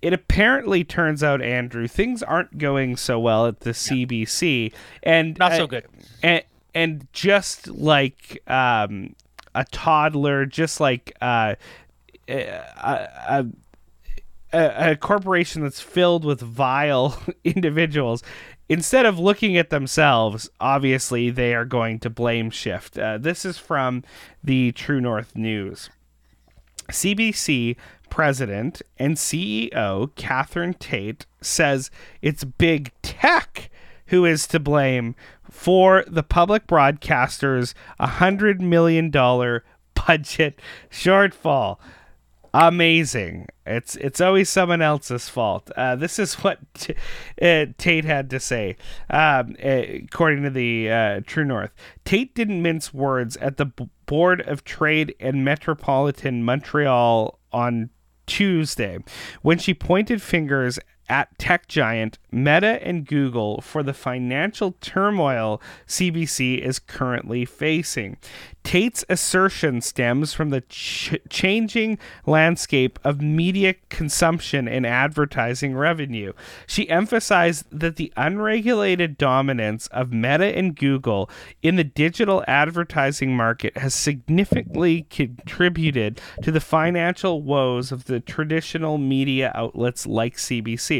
it apparently turns out andrew things aren't going so well at the cbc and Not so uh, good. and and just like um, a toddler, just like uh, a, a, a, corporation that's filled with vile [LAUGHS] individuals, instead of looking at themselves, obviously they are going to blame shift. Uh, this is from the True North News. CBC president and CEO Catherine Tait says it's big tech who is to blame for the public broadcaster's $100 million budget shortfall. Amazing. It's it's always someone else's fault. Uh, this is what [LAUGHS] t- uh, Tait had to say, um, uh, according to the uh, True North. Tait didn't mince words at the B- Board of Trade and Metropolitan Montreal on Tuesday when she pointed fingers at tech giant Meta and Google for the financial turmoil CBC is currently facing. Tait's assertion stems from the ch- changing landscape of media consumption and advertising revenue. She emphasized that the unregulated dominance of Meta and Google in the digital advertising market has significantly contributed to the financial woes of the traditional media outlets like CBC.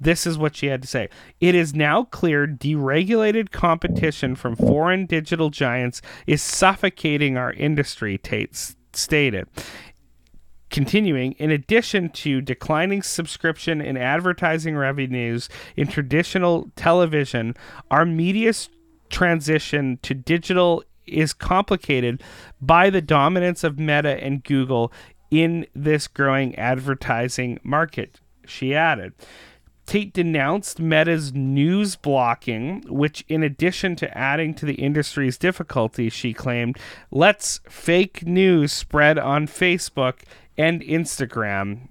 This is what she had to say. It is now clear deregulated competition from foreign digital giants is suffocating our industry, Tait stated. Continuing, in addition to declining subscription and advertising revenues in traditional television, our media's transition to digital is complicated by the dominance of Meta and Google in this growing advertising market, she added. Tait denounced Meta's news blocking, which, in addition to adding to the industry's difficulties, she claimed, lets fake news spread on Facebook and Instagram.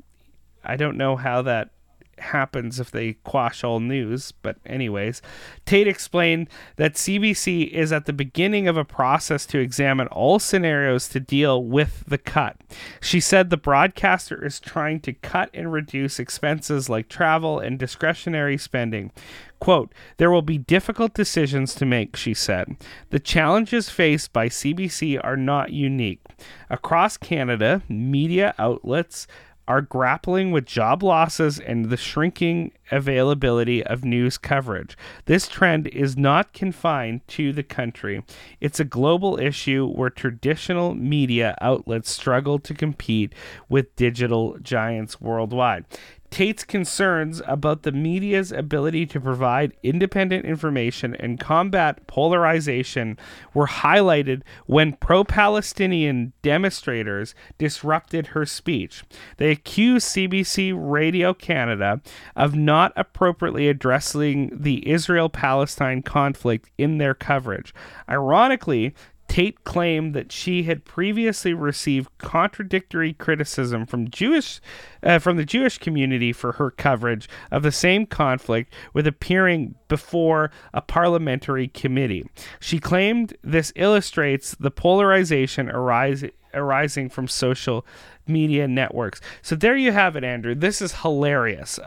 I don't know how that happens if they quash all news, but anyways, Tait explained that CBC is at the beginning of a process to examine all scenarios to deal with the cut. She said the broadcaster is trying to cut and reduce expenses like travel and discretionary spending. Quote, there will be difficult decisions to make, she said. The challenges faced by CBC are not unique. Across Canada, media outlets are grappling with job losses and the shrinking availability of news coverage. This trend is not confined to the country. It's a global issue where traditional media outlets struggle to compete with digital giants worldwide. Tait's concerns about the media's ability to provide independent information and combat polarization were highlighted when pro Palestinian demonstrators disrupted her speech. They accused CBC Radio Canada of not appropriately addressing the Israel Palestine conflict in their coverage. Ironically, Tait claimed that she had previously received contradictory criticism from Jewish uh, from the Jewish community for her coverage of the same conflict with appearing before a parliamentary committee. She claimed this illustrates the polarization arise, arising from social media networks. So there you have it, Andrew. This is hilarious.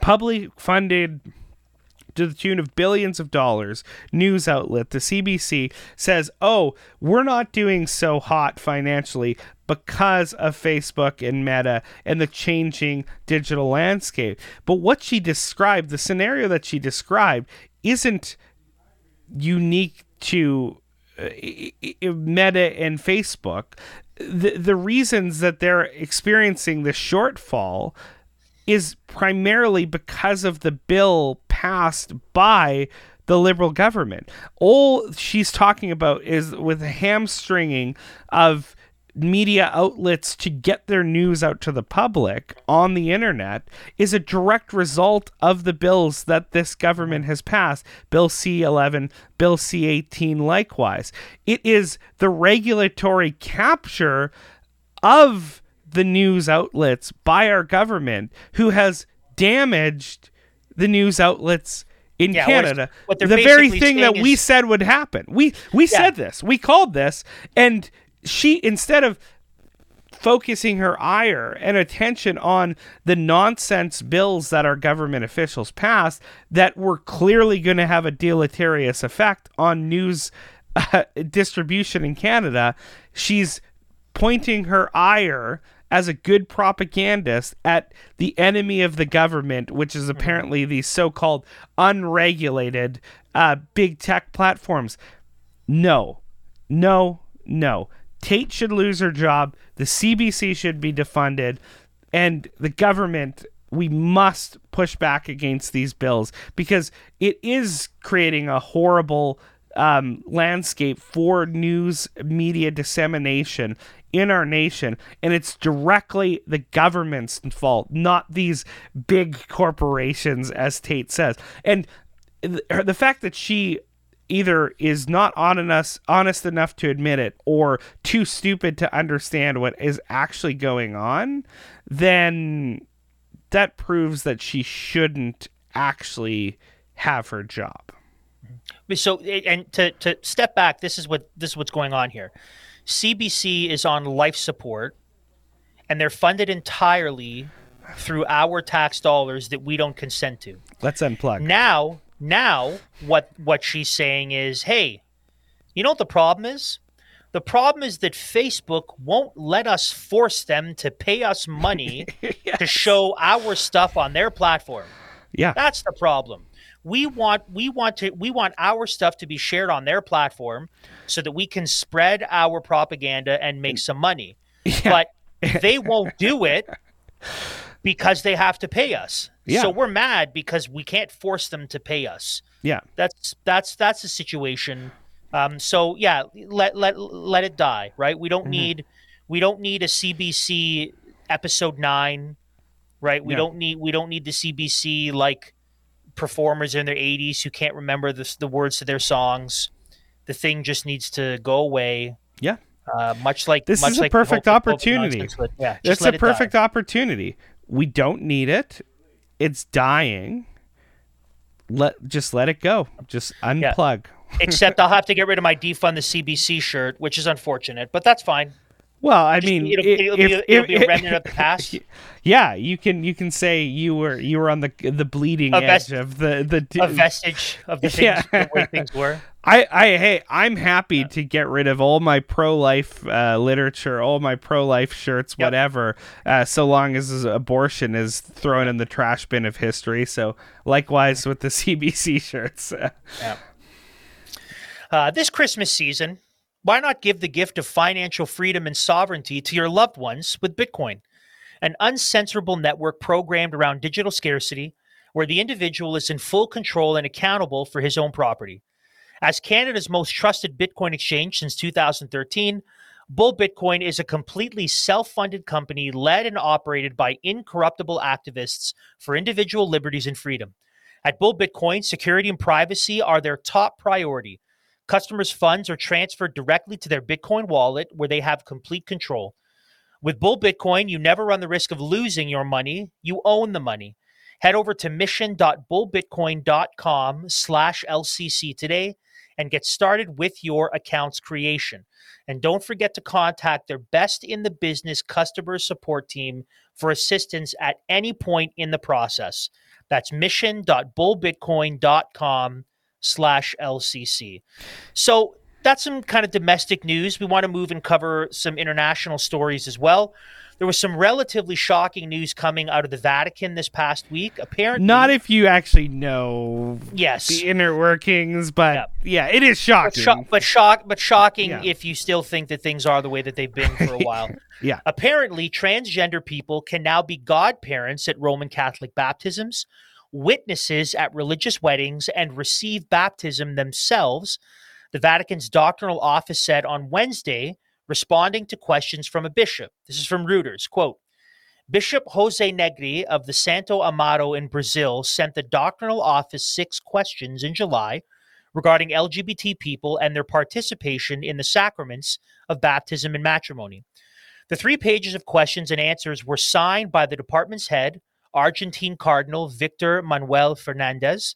Public funded to the tune of billions of dollars news outlet, the CBC, says, oh, we're not doing so hot financially because of Facebook and Meta and the changing digital landscape. But what she described, the scenario that she described, isn't unique to uh, Meta and Facebook. The, the reasons that they're experiencing the shortfall is primarily because of the bill passed by the liberal government. All she's talking about is with hamstringing of media outlets to get their news out to the public on the internet is a direct result of the bills that this government has passed. Bill C 11, Bill C 18, likewise. It is the regulatory capture of the news outlets by our government who has damaged the news outlets in Yeah, Canada. what the very thing that we said would happen. We we Yeah. said this. We called this and she instead of focusing her ire and attention on the nonsense bills that our government officials passed that were clearly going to have a deleterious effect on news uh, distribution in Canada, she's pointing her ire as a good propagandist at the enemy of the government, which is apparently these so-called unregulated uh, big tech platforms. No, no, no. Tait should lose her job. The CBC should be defunded. And the government, we must push back against these bills because it is creating a horrible um, landscape for news media dissemination in our nation. And it's directly the government's fault, not these big corporations, as Tait says. And th- the fact that she either is not on enough, honest enough to admit it or too stupid to understand what is actually going on, then that proves that she shouldn't actually have her job. So, and to, to step back, this is what this is what's going on here. CBC is on life support, and they're funded entirely through our tax dollars that we don't consent to. Let's unplug. Now, now, what what she's saying is, hey, you know what the problem is? The problem is that Facebook won't let us force them to pay us money [LAUGHS] to show our stuff on their platform. Yeah. That's the problem. We want we want to we want our stuff to be shared on their platform so that we can spread our propaganda and make some money. But [LAUGHS] they won't do it because they have to pay us. Yeah. So we're mad because we can't force them to pay us. Yeah. That's that's that's the situation. Um, so yeah, let let let it die, right? We don't Mm-hmm. need we don't need a CBC episode nine, right? We Yeah. don't need we don't need the CBC like performers in their 80s who can't remember the the words to their songs. The thing just needs to go away. Yeah. Uh, much like This much is a like perfect opportunity. nonsense, yeah, It's a it die. perfect opportunity. We don't need it. It's dying. Let just let it go. Just unplug. [LAUGHS] Except I'll have to get rid of my defund the CBC shirt, which is unfortunate, but that's fine. Well, I mean, it'll, be, if- a, it'll if- be a remnant of the [LAUGHS] past. yeah, you can you can say you were you were on the the bleeding A edge vest- of the the a vestige of the [LAUGHS] things Yeah. the way things were. I, I hey I'm happy to get rid of all my pro life uh, literature, all my pro life shirts, Yep. whatever, uh, so long as abortion is thrown in the trash bin of history. So likewise with the [LAUGHS] CBC shirts. Uh, this Christmas season, why not give the gift of financial freedom and sovereignty to your loved ones with Bitcoin, an uncensorable network programmed around digital scarcity, where the individual is in full control and accountable for his own property. As Canada's most trusted Bitcoin exchange since 2013, Bull Bitcoin is a completely self funded company led and operated by incorruptible activists for individual liberties and freedom. At Bull Bitcoin, security and privacy are their top priority. Customers' funds are transferred directly to their Bitcoin wallet where they have complete control. With Bull Bitcoin, you never run the risk of losing your money, you own the money. Head over to mission.bullbitcoin.com slash LCC today and get started with your account's creation. And don't forget to contact their best in the business customer support team for assistance at any point in the process. That's mission.bullbitcoin.com slash LCC. So that's some kind of domestic news. We want to move and cover some international stories as well. There was some relatively shocking news coming out of the Vatican this past week. Apparently, Not if you actually know yes, the inner workings, but Yeah. yeah, it is but, shocking. sho- but shock, but shocking Yeah. if you still think that things are the way that they've been for a [LAUGHS] while. Yeah. Apparently, transgender people can now be godparents at Roman Catholic baptisms. Witnesses at religious weddings and receive baptism themselves, the Vatican's doctrinal office said on Wednesday, responding to questions from a bishop. This is from Reuters. Quote, Bishop Jose Negri of the Santo Amaro in Brazil sent the doctrinal office six questions in July regarding LGBT people and their participation in the sacraments of baptism and matrimony. The three pages of questions and answers were signed by the department's head, Argentine Cardinal Victor Manuel Fernandez,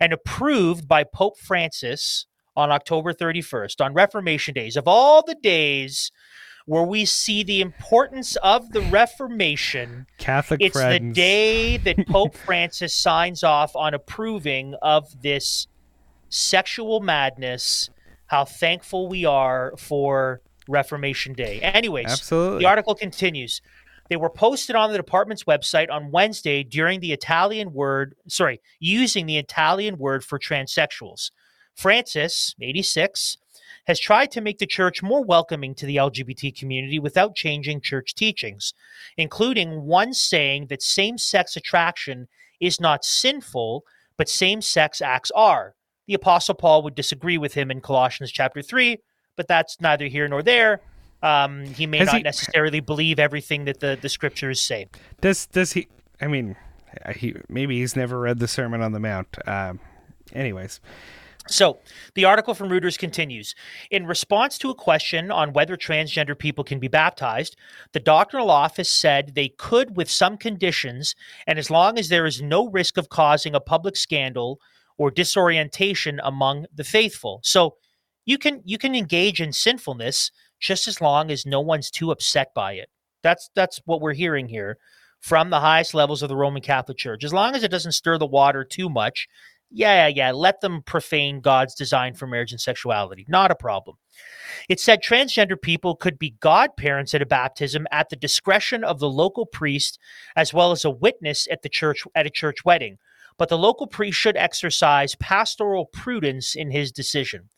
and approved by Pope Francis on October 31st, on Reformation Days. Of all the days where we see the importance of the Reformation, Catholic it's friends. the day that [LAUGHS] Pope Francis signs off on approving of this sexual madness. How thankful we are for Reformation Day. Anyways, Absolutely. the article continues. They were posted on the department's website on Wednesday during the Italian word, sorry, using the Italian word for transsexuals. Francis, 86, has tried to make the church more welcoming to the LGBT community without changing church teachings, including one saying that same sex attraction is not sinful, but same sex acts are. The Apostle Paul would disagree with him in Colossians chapter 3, but that's neither here nor there. Um, he may Has not he- necessarily believe everything that the, the scriptures say. Does does he? I mean, he maybe he's never read the Sermon on the Mount. Um, anyways, So, the article from Reuters continues. In response to a question on whether transgender people can be baptized, the doctrinal office said they could with some conditions, and as long as there is no risk of causing a public scandal or disorientation among the faithful. So, you can you can engage in sinfulness just as long as no one's too upset by it. That's that's what we're hearing here from the highest levels of the Roman Catholic Church. As long as it doesn't stir the water too much, yeah, yeah, let them profane God's design for marriage and sexuality. Not a problem. It said transgender people could be godparents at a baptism at the discretion of the local priest as well as a witness at the church at a church wedding. But the local priest should exercise pastoral prudence in his decision.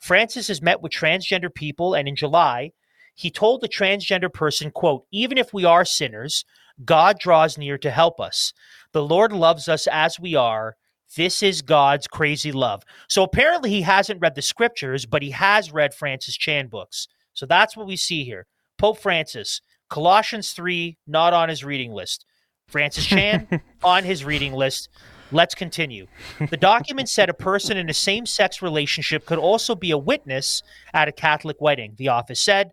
Francis has met with transgender people and in July, he told the transgender person, quote, even if we are sinners, God draws near to help us. The Lord loves us as we are. This is God's crazy love. So apparently he hasn't read the scriptures, but he has read Francis Chan books. So that's what we see here. Pope Francis, Colossians 3, not on his reading list. Francis Chan [LAUGHS] on his reading list. Let's continue. The document said a person in a same sex relationship could also be a witness at a Catholic wedding, the office said,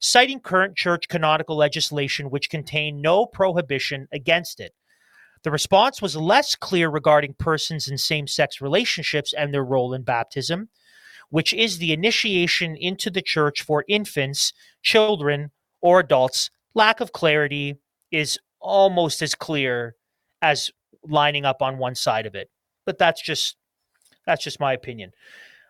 citing current church canonical legislation which contained no prohibition against it. The response was less clear regarding persons in same sex relationships and their role in baptism, which is the initiation into the church for infants, children, or adults. Lack of clarity is almost as clear as lining up on one side of it. But that's just that's just my opinion.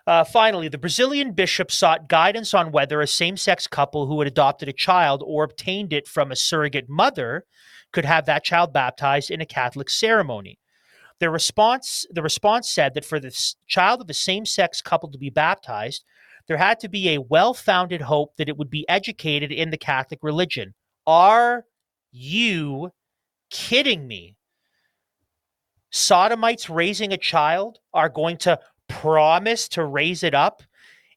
Uh, finally, the Brazilian bishop sought guidance on whether a same sex couple who had adopted a child or obtained it from a surrogate mother could have that child baptized in a Catholic ceremony. The response, the response said that for the child of a same sex couple to be baptized, there had to be a well founded hope that it would be educated in the Catholic religion. Are you kidding me? Sodomites raising a child are going to promise to raise it up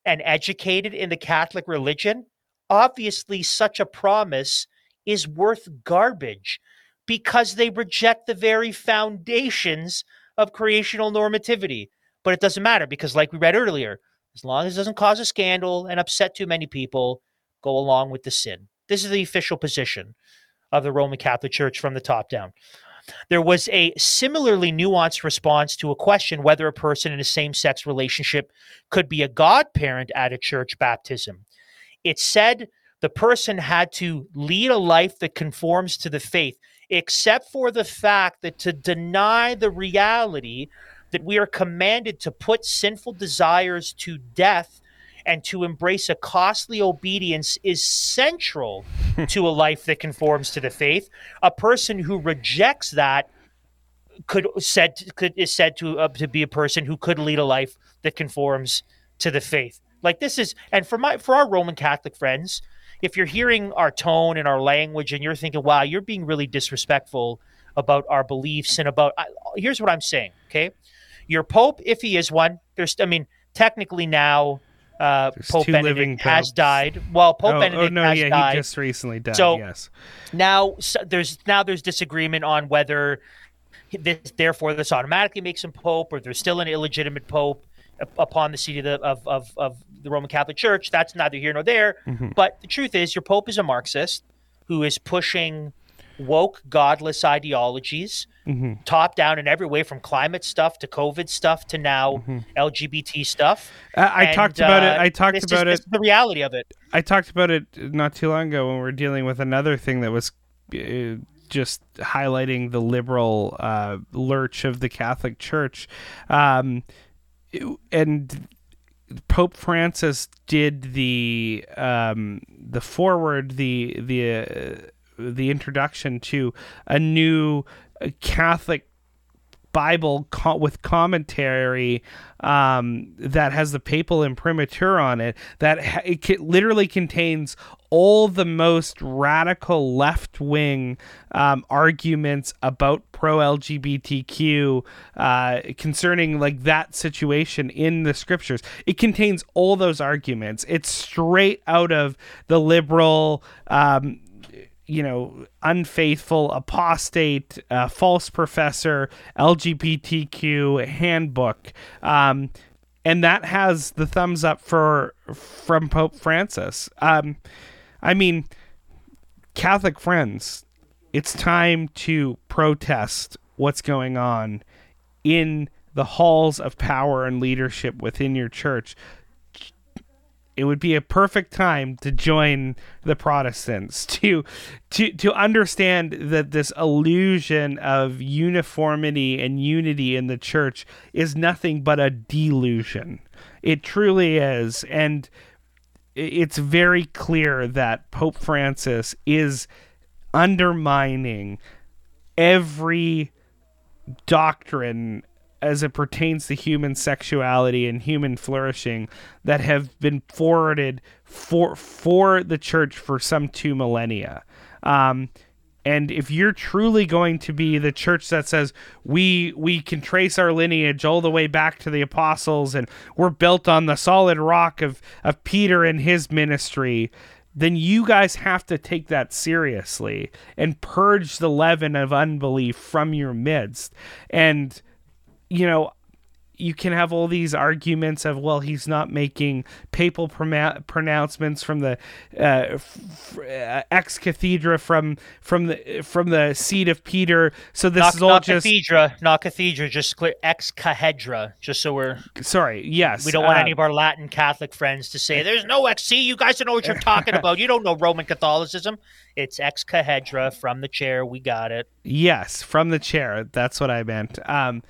and educate it in the Catholic religion? Obviously, such a promise is worth garbage because they reject the very foundations of creational normativity. But it doesn't matter because, like we read earlier, as long as it doesn't cause a scandal and upset too many people, go along with the sin. This is the official position of the Roman Catholic Church from the top down. There was a similarly nuanced response to a question whether a person in a same sex relationship could be a godparent at a church baptism. It said the person had to lead a life that conforms to the faith, except for the fact that to deny the reality that we are commanded to put sinful desires to death and to embrace a costly obedience is central [LAUGHS] to a life that conforms to the faith. A person who rejects that could said could is said to uh, to be a person who could lead a life that conforms to the faith. Like this is, and for my for our Roman Catholic friends, if you're hearing our tone and our language and you're thinking, "Wow, you're being really disrespectful about our beliefs and about. I, here's what I'm saying. Okay, your pope, if he is one, there's. I mean, technically now. Uh, Pope Benedict living has died. Well, Pope oh, Benedict oh no, has yeah, died he just recently died. So- yes. now so there's now there's disagreement on whether this, therefore this automatically makes him pope or there's still an illegitimate pope upon the seat of the of, of, of the Roman Catholic Church. That's neither here nor there. But the truth is, your pope is a Marxist who is pushing woke, godless ideologies, top down in every way, from climate stuff to COVID stuff to now LGBT stuff. I, I And, talked about uh, it. I talked this is- about this it. is the reality of it. I talked about it not too long ago when we were dealing with another thing that was uh, just highlighting the liberal uh, lurch of the Catholic Church, um, and Pope Francis did the um, the forward the the uh, the introduction to a new uh, Catholic Bible co- with commentary um, that has the papal imprimatur on it that ha- it literally contains all the most radical left wing um, arguments about pro LGBTQ uh, concerning like that situation in the scriptures. It contains all those arguments. It's straight out of the liberal. Um, you know, unfaithful, apostate, uh, false professor, LGBTQ handbook, um, and that has the thumbs up for from Pope Francis. Um, I mean, Catholic friends, it's time to protest what's going on in the halls of power and leadership within your church it would be a perfect time to join the Protestants [LAUGHS] to to to understand that this illusion of uniformity and unity in the church is nothing but a delusion. It truly is and it's very clear that Pope Francis is undermining every doctrine as it pertains to human sexuality and human flourishing that have been forwarded for for the church for some two millennia. Um, and if you're truly going to be the church that says we we can trace our lineage all the way back to the apostles and we're built on the solid rock of of Peter and his ministry, then you guys have to take that seriously and purge the leaven of unbelief from your midst. And you know, you can have all these arguments of well he's not making papal proma- pronouncements from the uh, f- uh, ex cathedra from from the from the seat of Peter so this Not, is all not just cathedra, not cathedra, just clear ex cathedra just so we're sorry yes we don't want uh, any of our Latin Catholic friends to say there's no ex. See, you guys don't know what you're talking about. You don't know Roman Catholicism. It's ex cathedra from the chair. We got it. Yes, from the chair. That's what I meant. Um,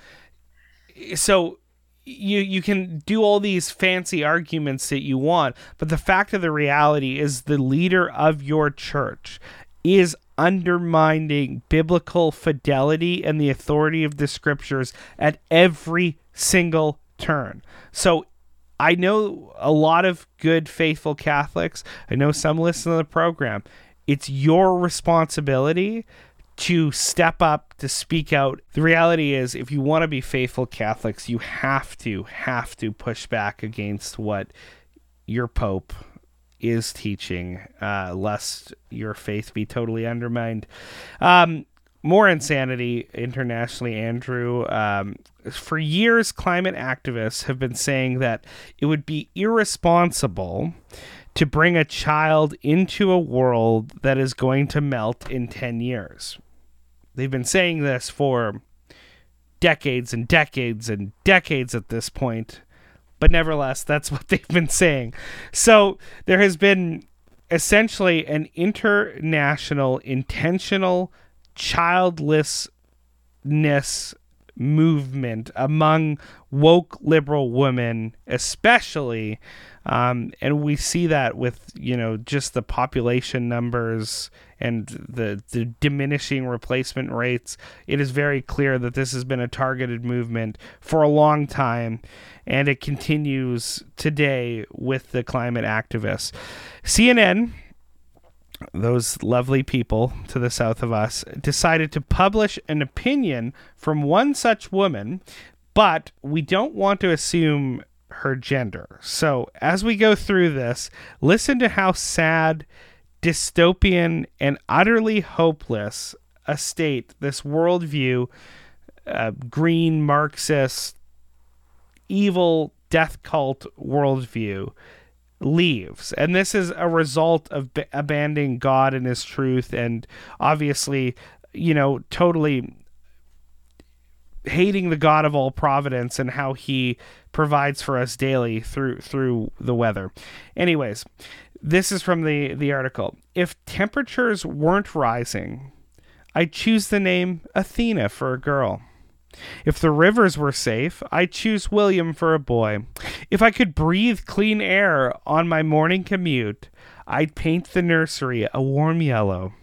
so you you can do all these fancy arguments that you want, but the fact of the reality is the leader of your church is undermining biblical fidelity and the authority of the scriptures at every single turn. So I know a lot of good, faithful Catholics. I know some listen to the program. It's your responsibility to step up, to speak out. The reality is, if you want to be faithful Catholics, you have to, have to push back against what your Pope is teaching, uh, lest your faith be totally undermined. Um, more insanity internationally, Andrew. Um, for years, climate activists have been saying that it would be irresponsible to bring a child into a world that is going to melt in 10 years. They've been saying this for decades and decades and decades at this point, but nevertheless, that's [LAUGHS] what they've been saying. So there has been essentially an international intentional childlessness movement among woke liberal women especially um, and we see that with you know just the population numbers and the the diminishing replacement rates. It is very clear that this has been a targeted movement for a long time and it continues today with the climate activists. Cnn those lovely people to the south of us, decided to publish an opinion from one such woman, but we don't want to assume her gender. So as we go through this, listen to how sad, dystopian, and utterly hopeless a state this worldview, uh, green Marxist, evil death cult worldview leaves. And this is a result of b- abandoning God and his truth and obviously, you know, totally hating the God of all providence and how he provides for us daily through through the weather. Anyways, this is from the the article. If temperatures weren't rising, I'd choose the name Athena for a girl. If the rivers were safe, I'd choose William for a boy. If I could breathe clean air on my morning commute, I'd paint the nursery a warm yellow.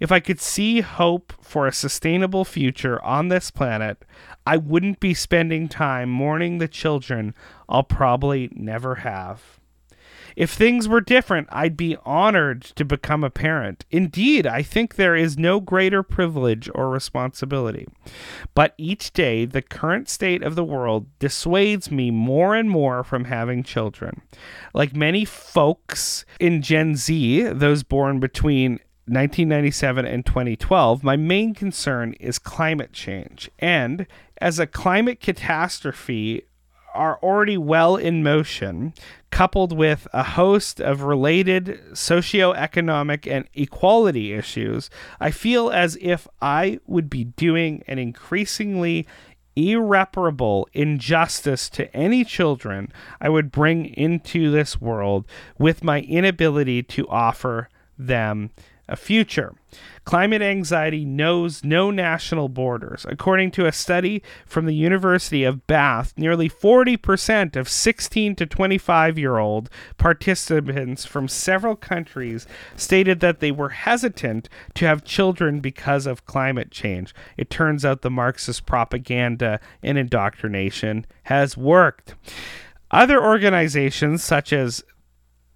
If I could see hope for a sustainable future on this planet, I wouldn't be spending time mourning the children I'll probably never have. If things were different, I'd be honored to become a parent. Indeed, I think there is no greater privilege or responsibility. But each day, the current state of the world dissuades me more and more from having children. Like many folks in Gen Z, those born between 1997 and 2012, my main concern is climate change. And as a climate catastrophe are already well in motion, coupled with a host of related socioeconomic and equality issues, I feel as if I would be doing an increasingly irreparable injustice to any children I would bring into this world with my inability to offer them a future. Climate anxiety knows no national borders. According to a study from the University of Bath, nearly 40% of 16 to 25 year old participants from several countries stated that they were hesitant to have children because of climate change. It turns out the Marxist propaganda and indoctrination has worked. Other organizations, such as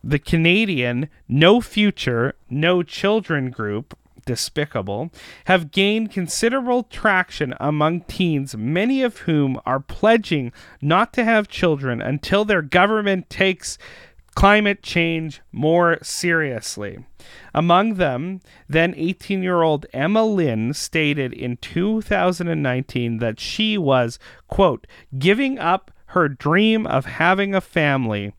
the Canadian No Future, No Children group, despicable, have gained considerable traction among teens, many of whom are pledging not to have children until their government takes climate change more seriously. Among them, then 18 year old Emma Lim stated in 2019 that she was, quote, giving up her dream of having a family,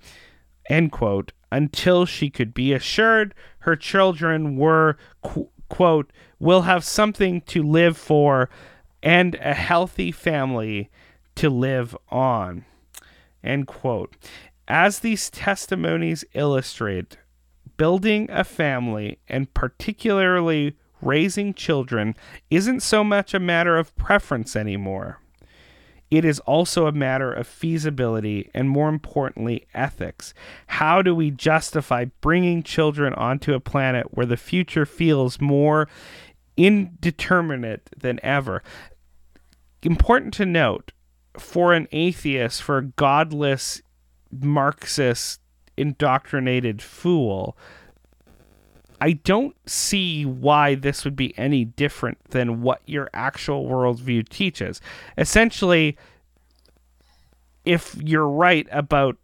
end quote, until she could be assured her children were, quote, will have something to live for and a healthy family to live on, end quote. As these testimonies illustrate, building a family and particularly raising children isn't so much a matter of preference anymore. It is also a matter of feasibility and, more importantly, ethics. How do we justify bringing children onto a planet where the future feels more indeterminate than ever? Important to note for an atheist, for a godless, Marxist, indoctrinated fool, I don't see why this would be any different than what your actual worldview teaches. Essentially, if you're right about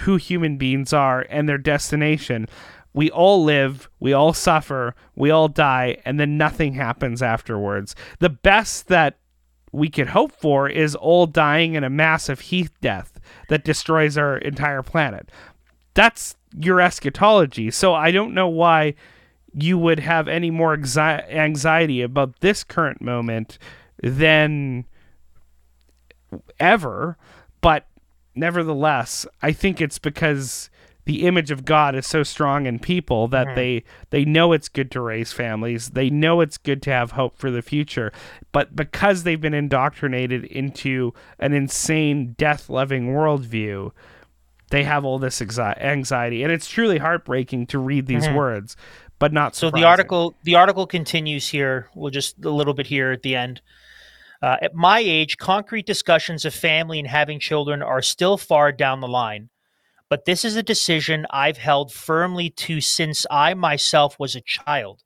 who human beings are and their destination, we all live, we all suffer, we all die, and then nothing happens afterwards. The best that we could hope for is all dying in a massive heat death that destroys our entire planet. That's your eschatology. So I don't know why you would have any more exi- anxiety about this current moment than ever. But nevertheless, I think it's because the image of God is so strong in people that mm-hmm. they they know it's good to raise families. They know it's good to have hope for the future. But because they've been indoctrinated into an insane death loving worldview, they have all this anxiety, and it's truly heartbreaking to read these mm-hmm. words, but not surprising. so. The article the article continues here. We'll just a little bit here at the end. Uh, at my age, concrete discussions of family and having children are still far down the line. but this is a decision I've held firmly to since I myself was a child.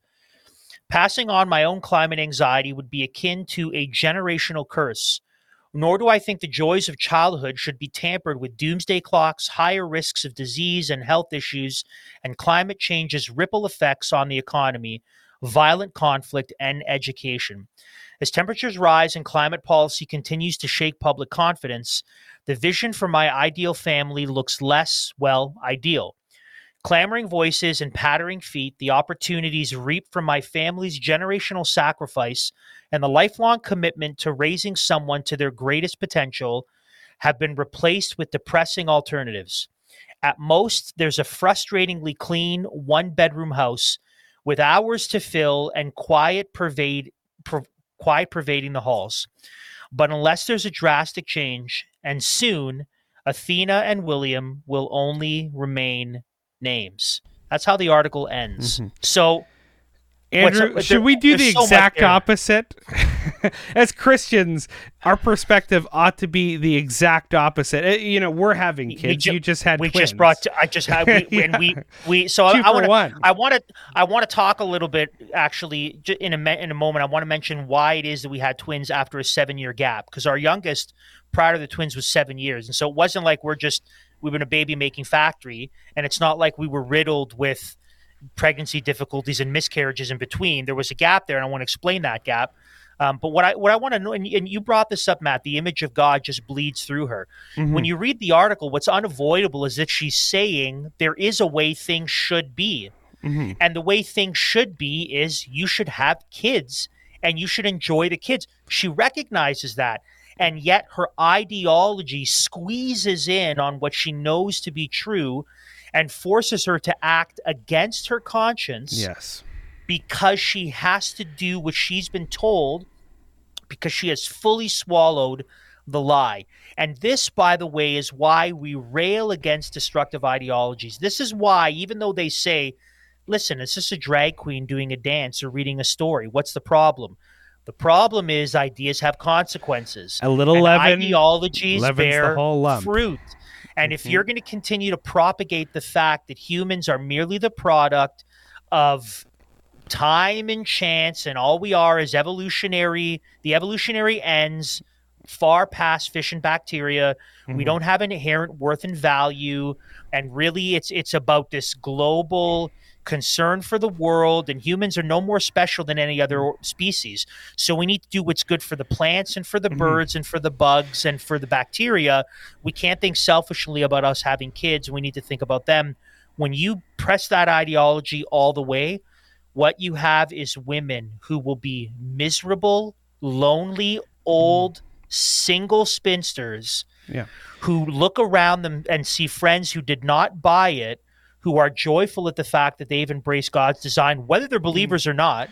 Passing on my own climate anxiety would be akin to a generational curse. Nor do I think the joys of childhood should be tampered with doomsday clocks, higher risks of disease and health issues, and climate change's ripple effects on the economy, violent conflict, and education. As temperatures rise and climate policy continues to shake public confidence, the vision for my ideal family looks less, well, ideal. Clamoring voices and pattering feet, the opportunities reaped from my family's generational sacrifice and the lifelong commitment to raising someone to their greatest potential have been replaced with depressing alternatives. At most, there's a frustratingly clean one bedroom house with hours to fill and quiet pervade per, quiet pervading the halls. But unless there's a drastic change, and soon, Athena and William will only remain names. That's how the article ends. So, Andrew, up- should there- we do the there's so exact opposite? [LAUGHS] As Christians, our perspective ought to be the exact opposite. Uh, You know, we're having We kids. ju- you just had twins. we twins. just brought. I just had. We, [LAUGHS] and we we. So Two I, I want to. one. I want to. I want to talk a little bit. Actually, in a in a moment, I want to mention why it is that we had twins after a seven year gap. Because our youngest prior to the twins was seven years, and so it wasn't like we're just we've been a baby making factory, and it's not like we were riddled with pregnancy difficulties and miscarriages in between. There was a gap there, and I want to explain that gap. Um, but what I what I want to know, and, and you brought this up, Matt, the image of God just bleeds through her. When you read the article, what's unavoidable is that she's saying there is a way things should be, and the way things should be is you should have kids and you should enjoy the kids. She recognizes that. And yet her ideology squeezes in on what she knows to be true and forces her to act against her conscience Yes. because she has to do what she's been told because she has fully swallowed the lie. And this, by the way, is why we rail against destructive ideologies. This is why, even though they say, listen, it's just a drag queen doing a dance or reading a story, what's the problem? The problem is ideas have consequences. A little and leaven ideologies bear fruit. And if Mhm. you're going to continue to propagate the fact that humans are merely the product of time and chance and all we are is evolutionary the evolutionary ends far past fish and bacteria we Mhm. don't have inherent worth and value and really it's it's about this global concern for the world and humans are no more special than any other species. So we need to do what's good for the plants and for the Mhm. birds and for the bugs and for the bacteria. We can't think selfishly about us having kids. We need to think about them. When you press that ideology all the way what you have is women who will be miserable, lonely, old, single spinsters Yeah. who look around them and see friends who did not buy it, who are joyful at the fact that they've embraced God's design, whether they're believers or not.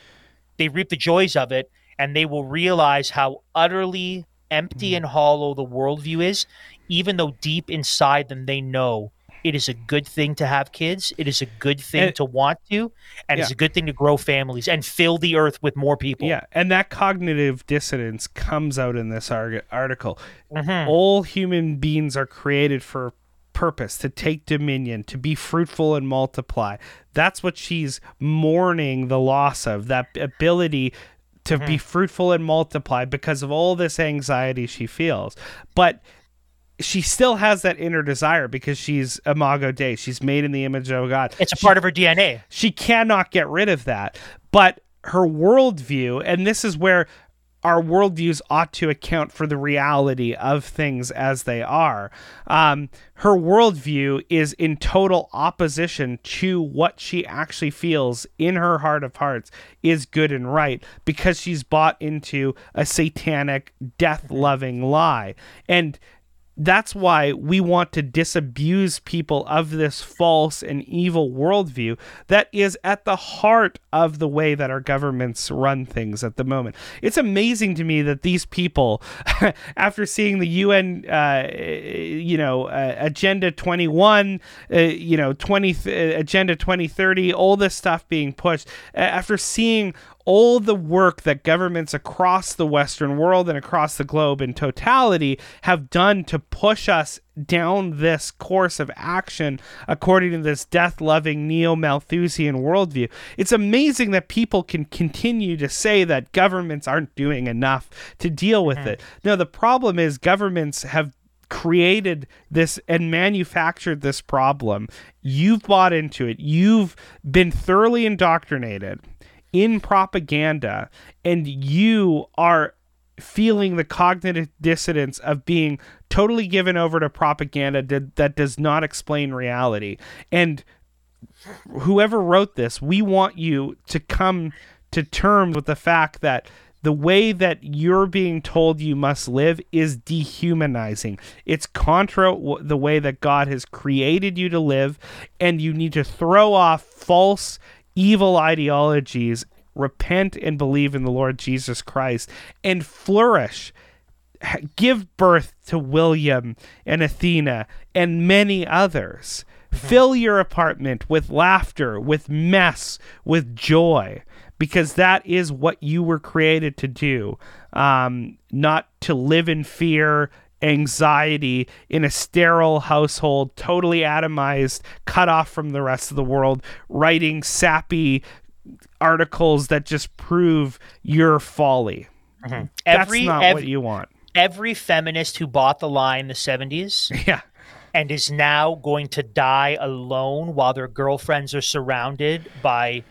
They reap the joys of it, and they will realize how utterly empty and hollow the worldview is, even though deep inside them they know it is a good thing to have kids. It is a good thing And- to want to, and it's a good thing to grow families and fill the earth with more people. Yeah, and that cognitive dissonance comes out in this article. Mhm. All human beings are created for purpose, to take dominion, to be fruitful and multiply. That's what she's mourning the loss of, that ability to be hmm. fruitful and multiply because of all this anxiety she feels. But she still has that inner desire because she's imago Dei. She's made in the image of God. It's a She- part of her DNA. she cannot get rid of that. But her worldview, and this is where our worldviews ought to account for the reality of things as they are. Um, her worldview is in total opposition to what she actually feels in her heart of hearts is good and right because she's bought into a satanic, death loving lie. And that's why we want to disabuse people of this false and evil worldview that is at the heart of the way that our governments run things at the moment. It's amazing to me that these people, [LAUGHS] after seeing the UN, uh, you know, uh, Agenda 21, uh, you know, 20 th- uh, Agenda 2030, all this stuff being pushed, after seeing all the work that governments across the Western world and across the globe in totality have done to push us down this course of action according to this death loving neo Malthusian worldview. It's amazing that people can continue to say that governments aren't doing enough to deal with mm-hmm. it. No, the problem is governments have created this and manufactured this problem. You've bought into it. You've been thoroughly indoctrinated in propaganda, and you are feeling the cognitive dissonance of being totally given over to propaganda that, does not explain reality. And whoever wrote this, we want you to come to terms with the fact that the way that you're being told you must live is dehumanizing. It's contra the way that God has created you to live, and you need to throw off false, evil ideologies, repent and believe in the Lord Jesus Christ, and flourish. Give birth to William and Athena and many others. Fill your apartment with laughter, with mess, with joy because that is what you were created to do, um, not to live in fear, anxiety in a sterile household, totally atomized, cut off from the rest of the world, writing sappy articles that just prove your folly. That's Every not ev- what you want. every feminist who bought the lie in the 70s [LAUGHS] Yeah. and is now going to die alone while their girlfriends are surrounded by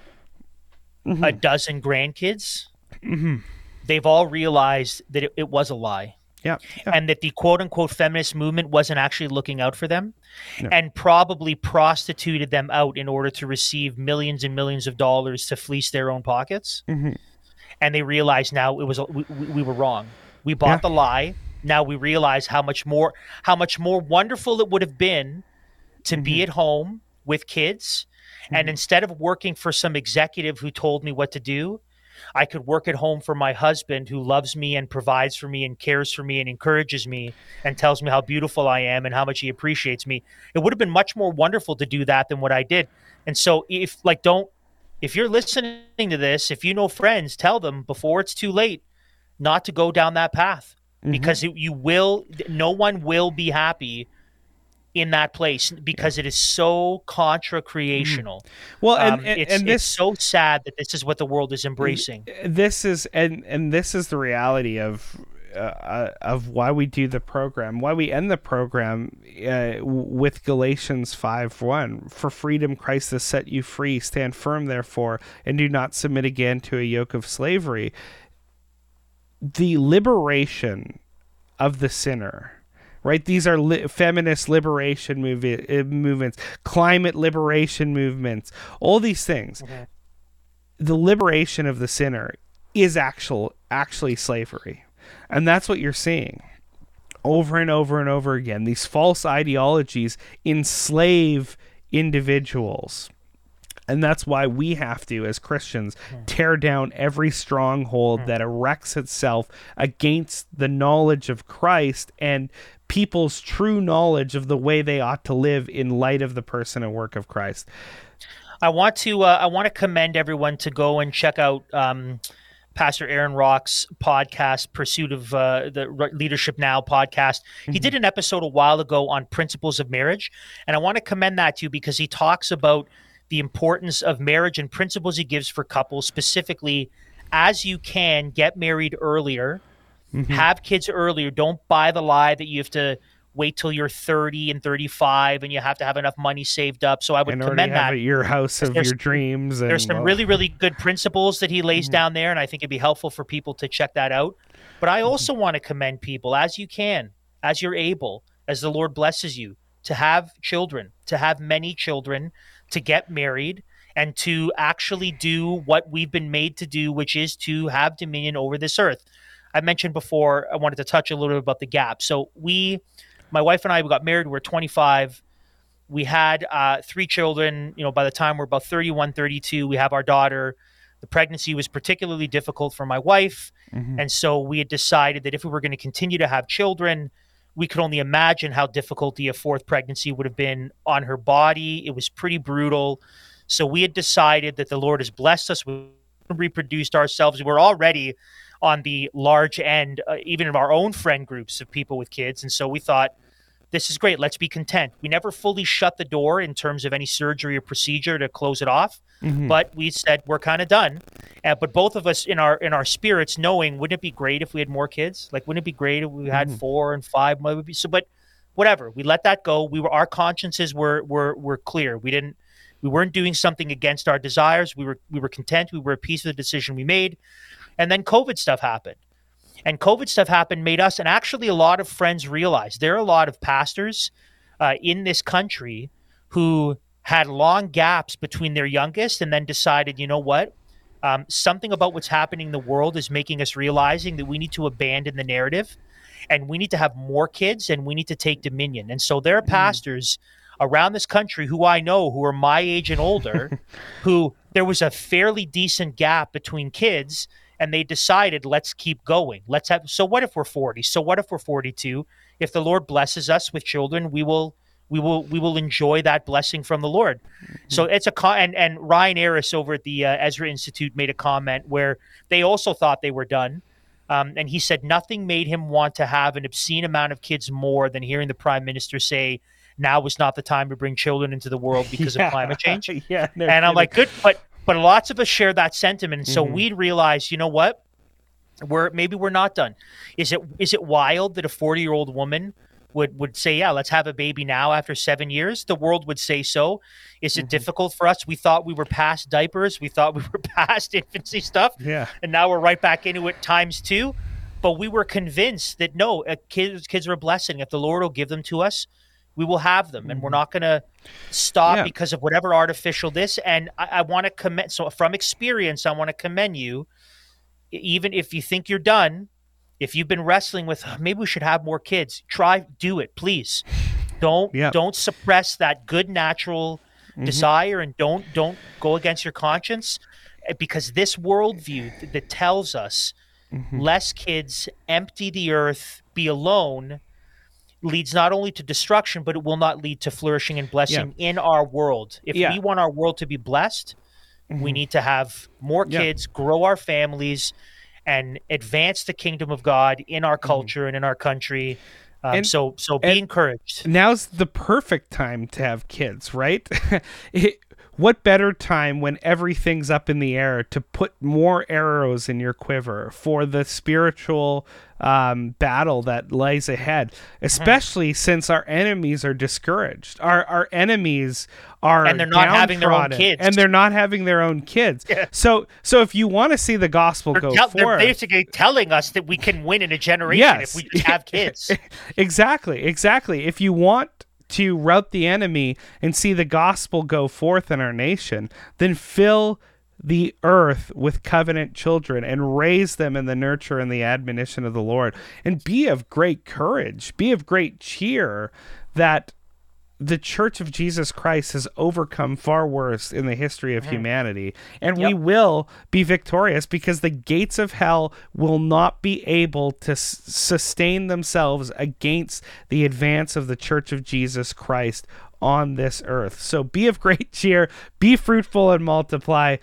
Mm-hmm. a dozen grandkids, they've all realized that it, it was a lie. Yeah. yeah. and that the quote unquote feminist movement wasn't actually looking out for them and probably prostituted them out in order to receive millions and millions of dollars to fleece their own pockets. Mm-hmm. And they realize now it was we, we we were wrong. We bought Yeah. the lie. Now we realize how much more how much more wonderful it would have been to Mm-hmm. be at home with kids and instead of working for some executive who told me what to do, I could work at home for my husband who loves me and provides for me and cares for me and encourages me and tells me how beautiful I am and how much he appreciates me. It would have been much more wonderful to do that than what I did. And so if like don't if you're listening to this, if you know friends, tell them before it's too late not to go down that path mm-hmm. because it, you will no one will be happy in that place because it is so contra creational. Well, and, Um, and, it's, and this it's so sad that this is what the world is embracing. this is and and this is the reality of uh, uh, of why we do the program, why we end the program uh, with Galatians five one. For freedom, Christ has set you free. Stand firm, therefore, and do not submit again to a yoke of slavery. The liberation of the sinner. Right, these are li- feminist liberation movie, uh, movements, climate liberation movements, all these things. The liberation of the sinner is actual actually slavery. And that's what you're seeing over and over and over again. These false ideologies enslave individuals and that's why we have to as christians tear down every stronghold that erects itself against the knowledge of christ and people's true knowledge of the way they ought to live in light of the person and work of christ. I want to uh, I want to commend everyone to go and check out um, Pastor Aaron Rock's podcast, Pursuit of uh, the Re- Leadership Now podcast. He did an episode a while ago on principles of marriage, and I want to commend that to you because he talks about the importance of marriage and principles he gives for couples, specifically as you can get married earlier, have kids earlier. Don't buy the lie that you have to wait till you're 30 and 35 and you have to have enough money saved up. So I would and commend have that. your house of your dreams and There's some well, really, really good principles that he lays Mm-hmm. down there, and I think it'd be helpful for people to check that out. But I also want to commend people as you can, as you're able, as the Lord blesses you, to have children, to have many children, to get married, and to actually do what we've been made to do, which is to have dominion over this earth. I mentioned before, I wanted to touch a little bit about the gap. So we, my wife and I, we got married. We were 25 we had uh, three children you know by the time we're about 31 32 we have our daughter the pregnancy was particularly difficult for my wife and so we had decided that if we were going to continue to have children we could only imagine how difficult the fourth pregnancy would have been on her body it was pretty brutal so we had decided that the lord has blessed us We reproduced ourselves. We're already on the large end, uh, even of our own friend groups of people with kids. And so we thought, this is great. Let's be content. We never fully shut the door in terms of any surgery or procedure to close it off, Mhm. but we said we're kind of done. Uh, but both of us in our in our spirits, knowing wouldn't it be great if we had more kids? Like, wouldn't it be great if we had Mhm. four and five? Would be- So, but whatever. We let that go. We were our consciences were were were clear. We didn't we weren't doing something against our desires. We were we were content. We were at peace with the decision we made. And then COVID stuff happened. And COVID stuff happened made us and actually a lot of friends realize there are a lot of pastors uh, in this country who had long gaps between their youngest and then decided, you know what? Um, something about what's happening in the world is making us realizing that we need to abandon the narrative and we need to have more kids and we need to take dominion. And so there are pastors around this country who I know who are my age and older [LAUGHS] who there was a fairly decent gap between kids and they decided let's keep going. Let's have so what if we're 40? So what if we're 42? If the Lord blesses us with children, we will we will we will enjoy that blessing from the Lord. So it's a con- and and Ryan Eras over at the uh, Ezra Institute made a comment where they also thought they were done. Um, and he said nothing made him want to have an obscene amount of kids more than hearing the prime minister say, "Now is not the time to bring children into the world because [LAUGHS] Yeah. of climate change." [LAUGHS] yeah, and I'm kidding. like, good, but but lots of us share that sentiment, and so Mhm. we realize, you know what? We're maybe we're not done. Is it is it wild that a 40 year old woman would would say, yeah, let's have a baby now after seven years? The world would say so. Is it difficult for us? We thought we were past diapers. We thought we were [LAUGHS] past infancy stuff yeah, and now we're right back into it times two. But we were convinced that no, uh, kids kids are a blessing. If the Lord will give them to us, we will have them, and we're not going to stop Yeah. because of whatever artificial this. And I, I want to commend. So from experience, I want to commend you. Even if you think you're done, if you've been wrestling with "Oh, maybe we should have more kids, try do it, please. Don't Yeah. don't suppress that good natural Mm-hmm. desire and don't don't go against your conscience eh, because this worldview th- that tells us Mm-hmm. less kids empty the earth be alone leads not only to destruction but it will not lead to flourishing and blessing in our world if Yeah. we want our world to be blessed we need to have more Yeah. kids grow our families and advance the kingdom of god in our culture and in our country um, And- so so be encouraged now's the perfect time to have kids, right? [LAUGHS] it, what better time when everything's up in the air to put more arrows in your quiver for the spiritual um, battle that lies ahead, especially since our enemies are discouraged. Our our enemies are And they're not having their own kids. and they're not having their own kids. So so if you want to see the gospel they're, go tell- they're forth, basically telling us that we can win in a generation Yes. if we have kids [LAUGHS] exactly, exactly. If you want to rout the enemy and see the gospel go forth in our nation, then fill the earth with covenant children and raise them in the nurture and the admonition of the Lord. And be of great courage, be of great cheer that the Church of Jesus Christ has overcome far worse in the history of humanity. And we will be victorious because the gates of hell will not be able to s- sustain themselves against the advance of the Church of Jesus Christ on this earth. So be of great [LAUGHS] cheer, be fruitful and multiply.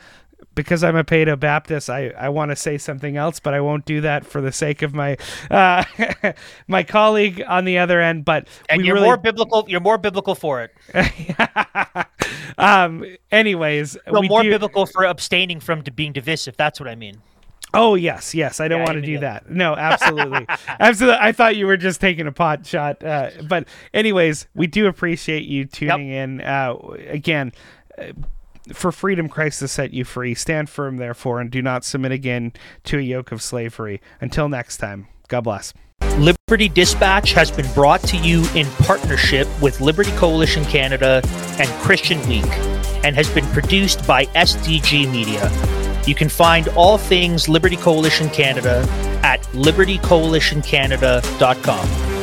Because I'm a Paedo Baptist, I, I want to say something else, but I won't do that for the sake of my uh, [LAUGHS] my colleague on the other end. But and you're really, more biblical you're more biblical for it [LAUGHS] um. Anyways, well, we more do- biblical for abstaining from to being divisive that's what i mean Oh yes, yes. I don't Yeah, want to do that. No, absolutely, [LAUGHS] absolutely. I thought you were just taking a pot shot. Uh, but anyways, we do appreciate you tuning in. Uh, again. For freedom, Christ has set you free. Stand firm, therefore, and do not submit again to a yoke of slavery. Until next time, God bless. liberty dispatch has been brought to you in partnership with liberty coalition canada and christian week and has been produced by sdg media you can find all things liberty coalition canada at libertycoalitioncanada.com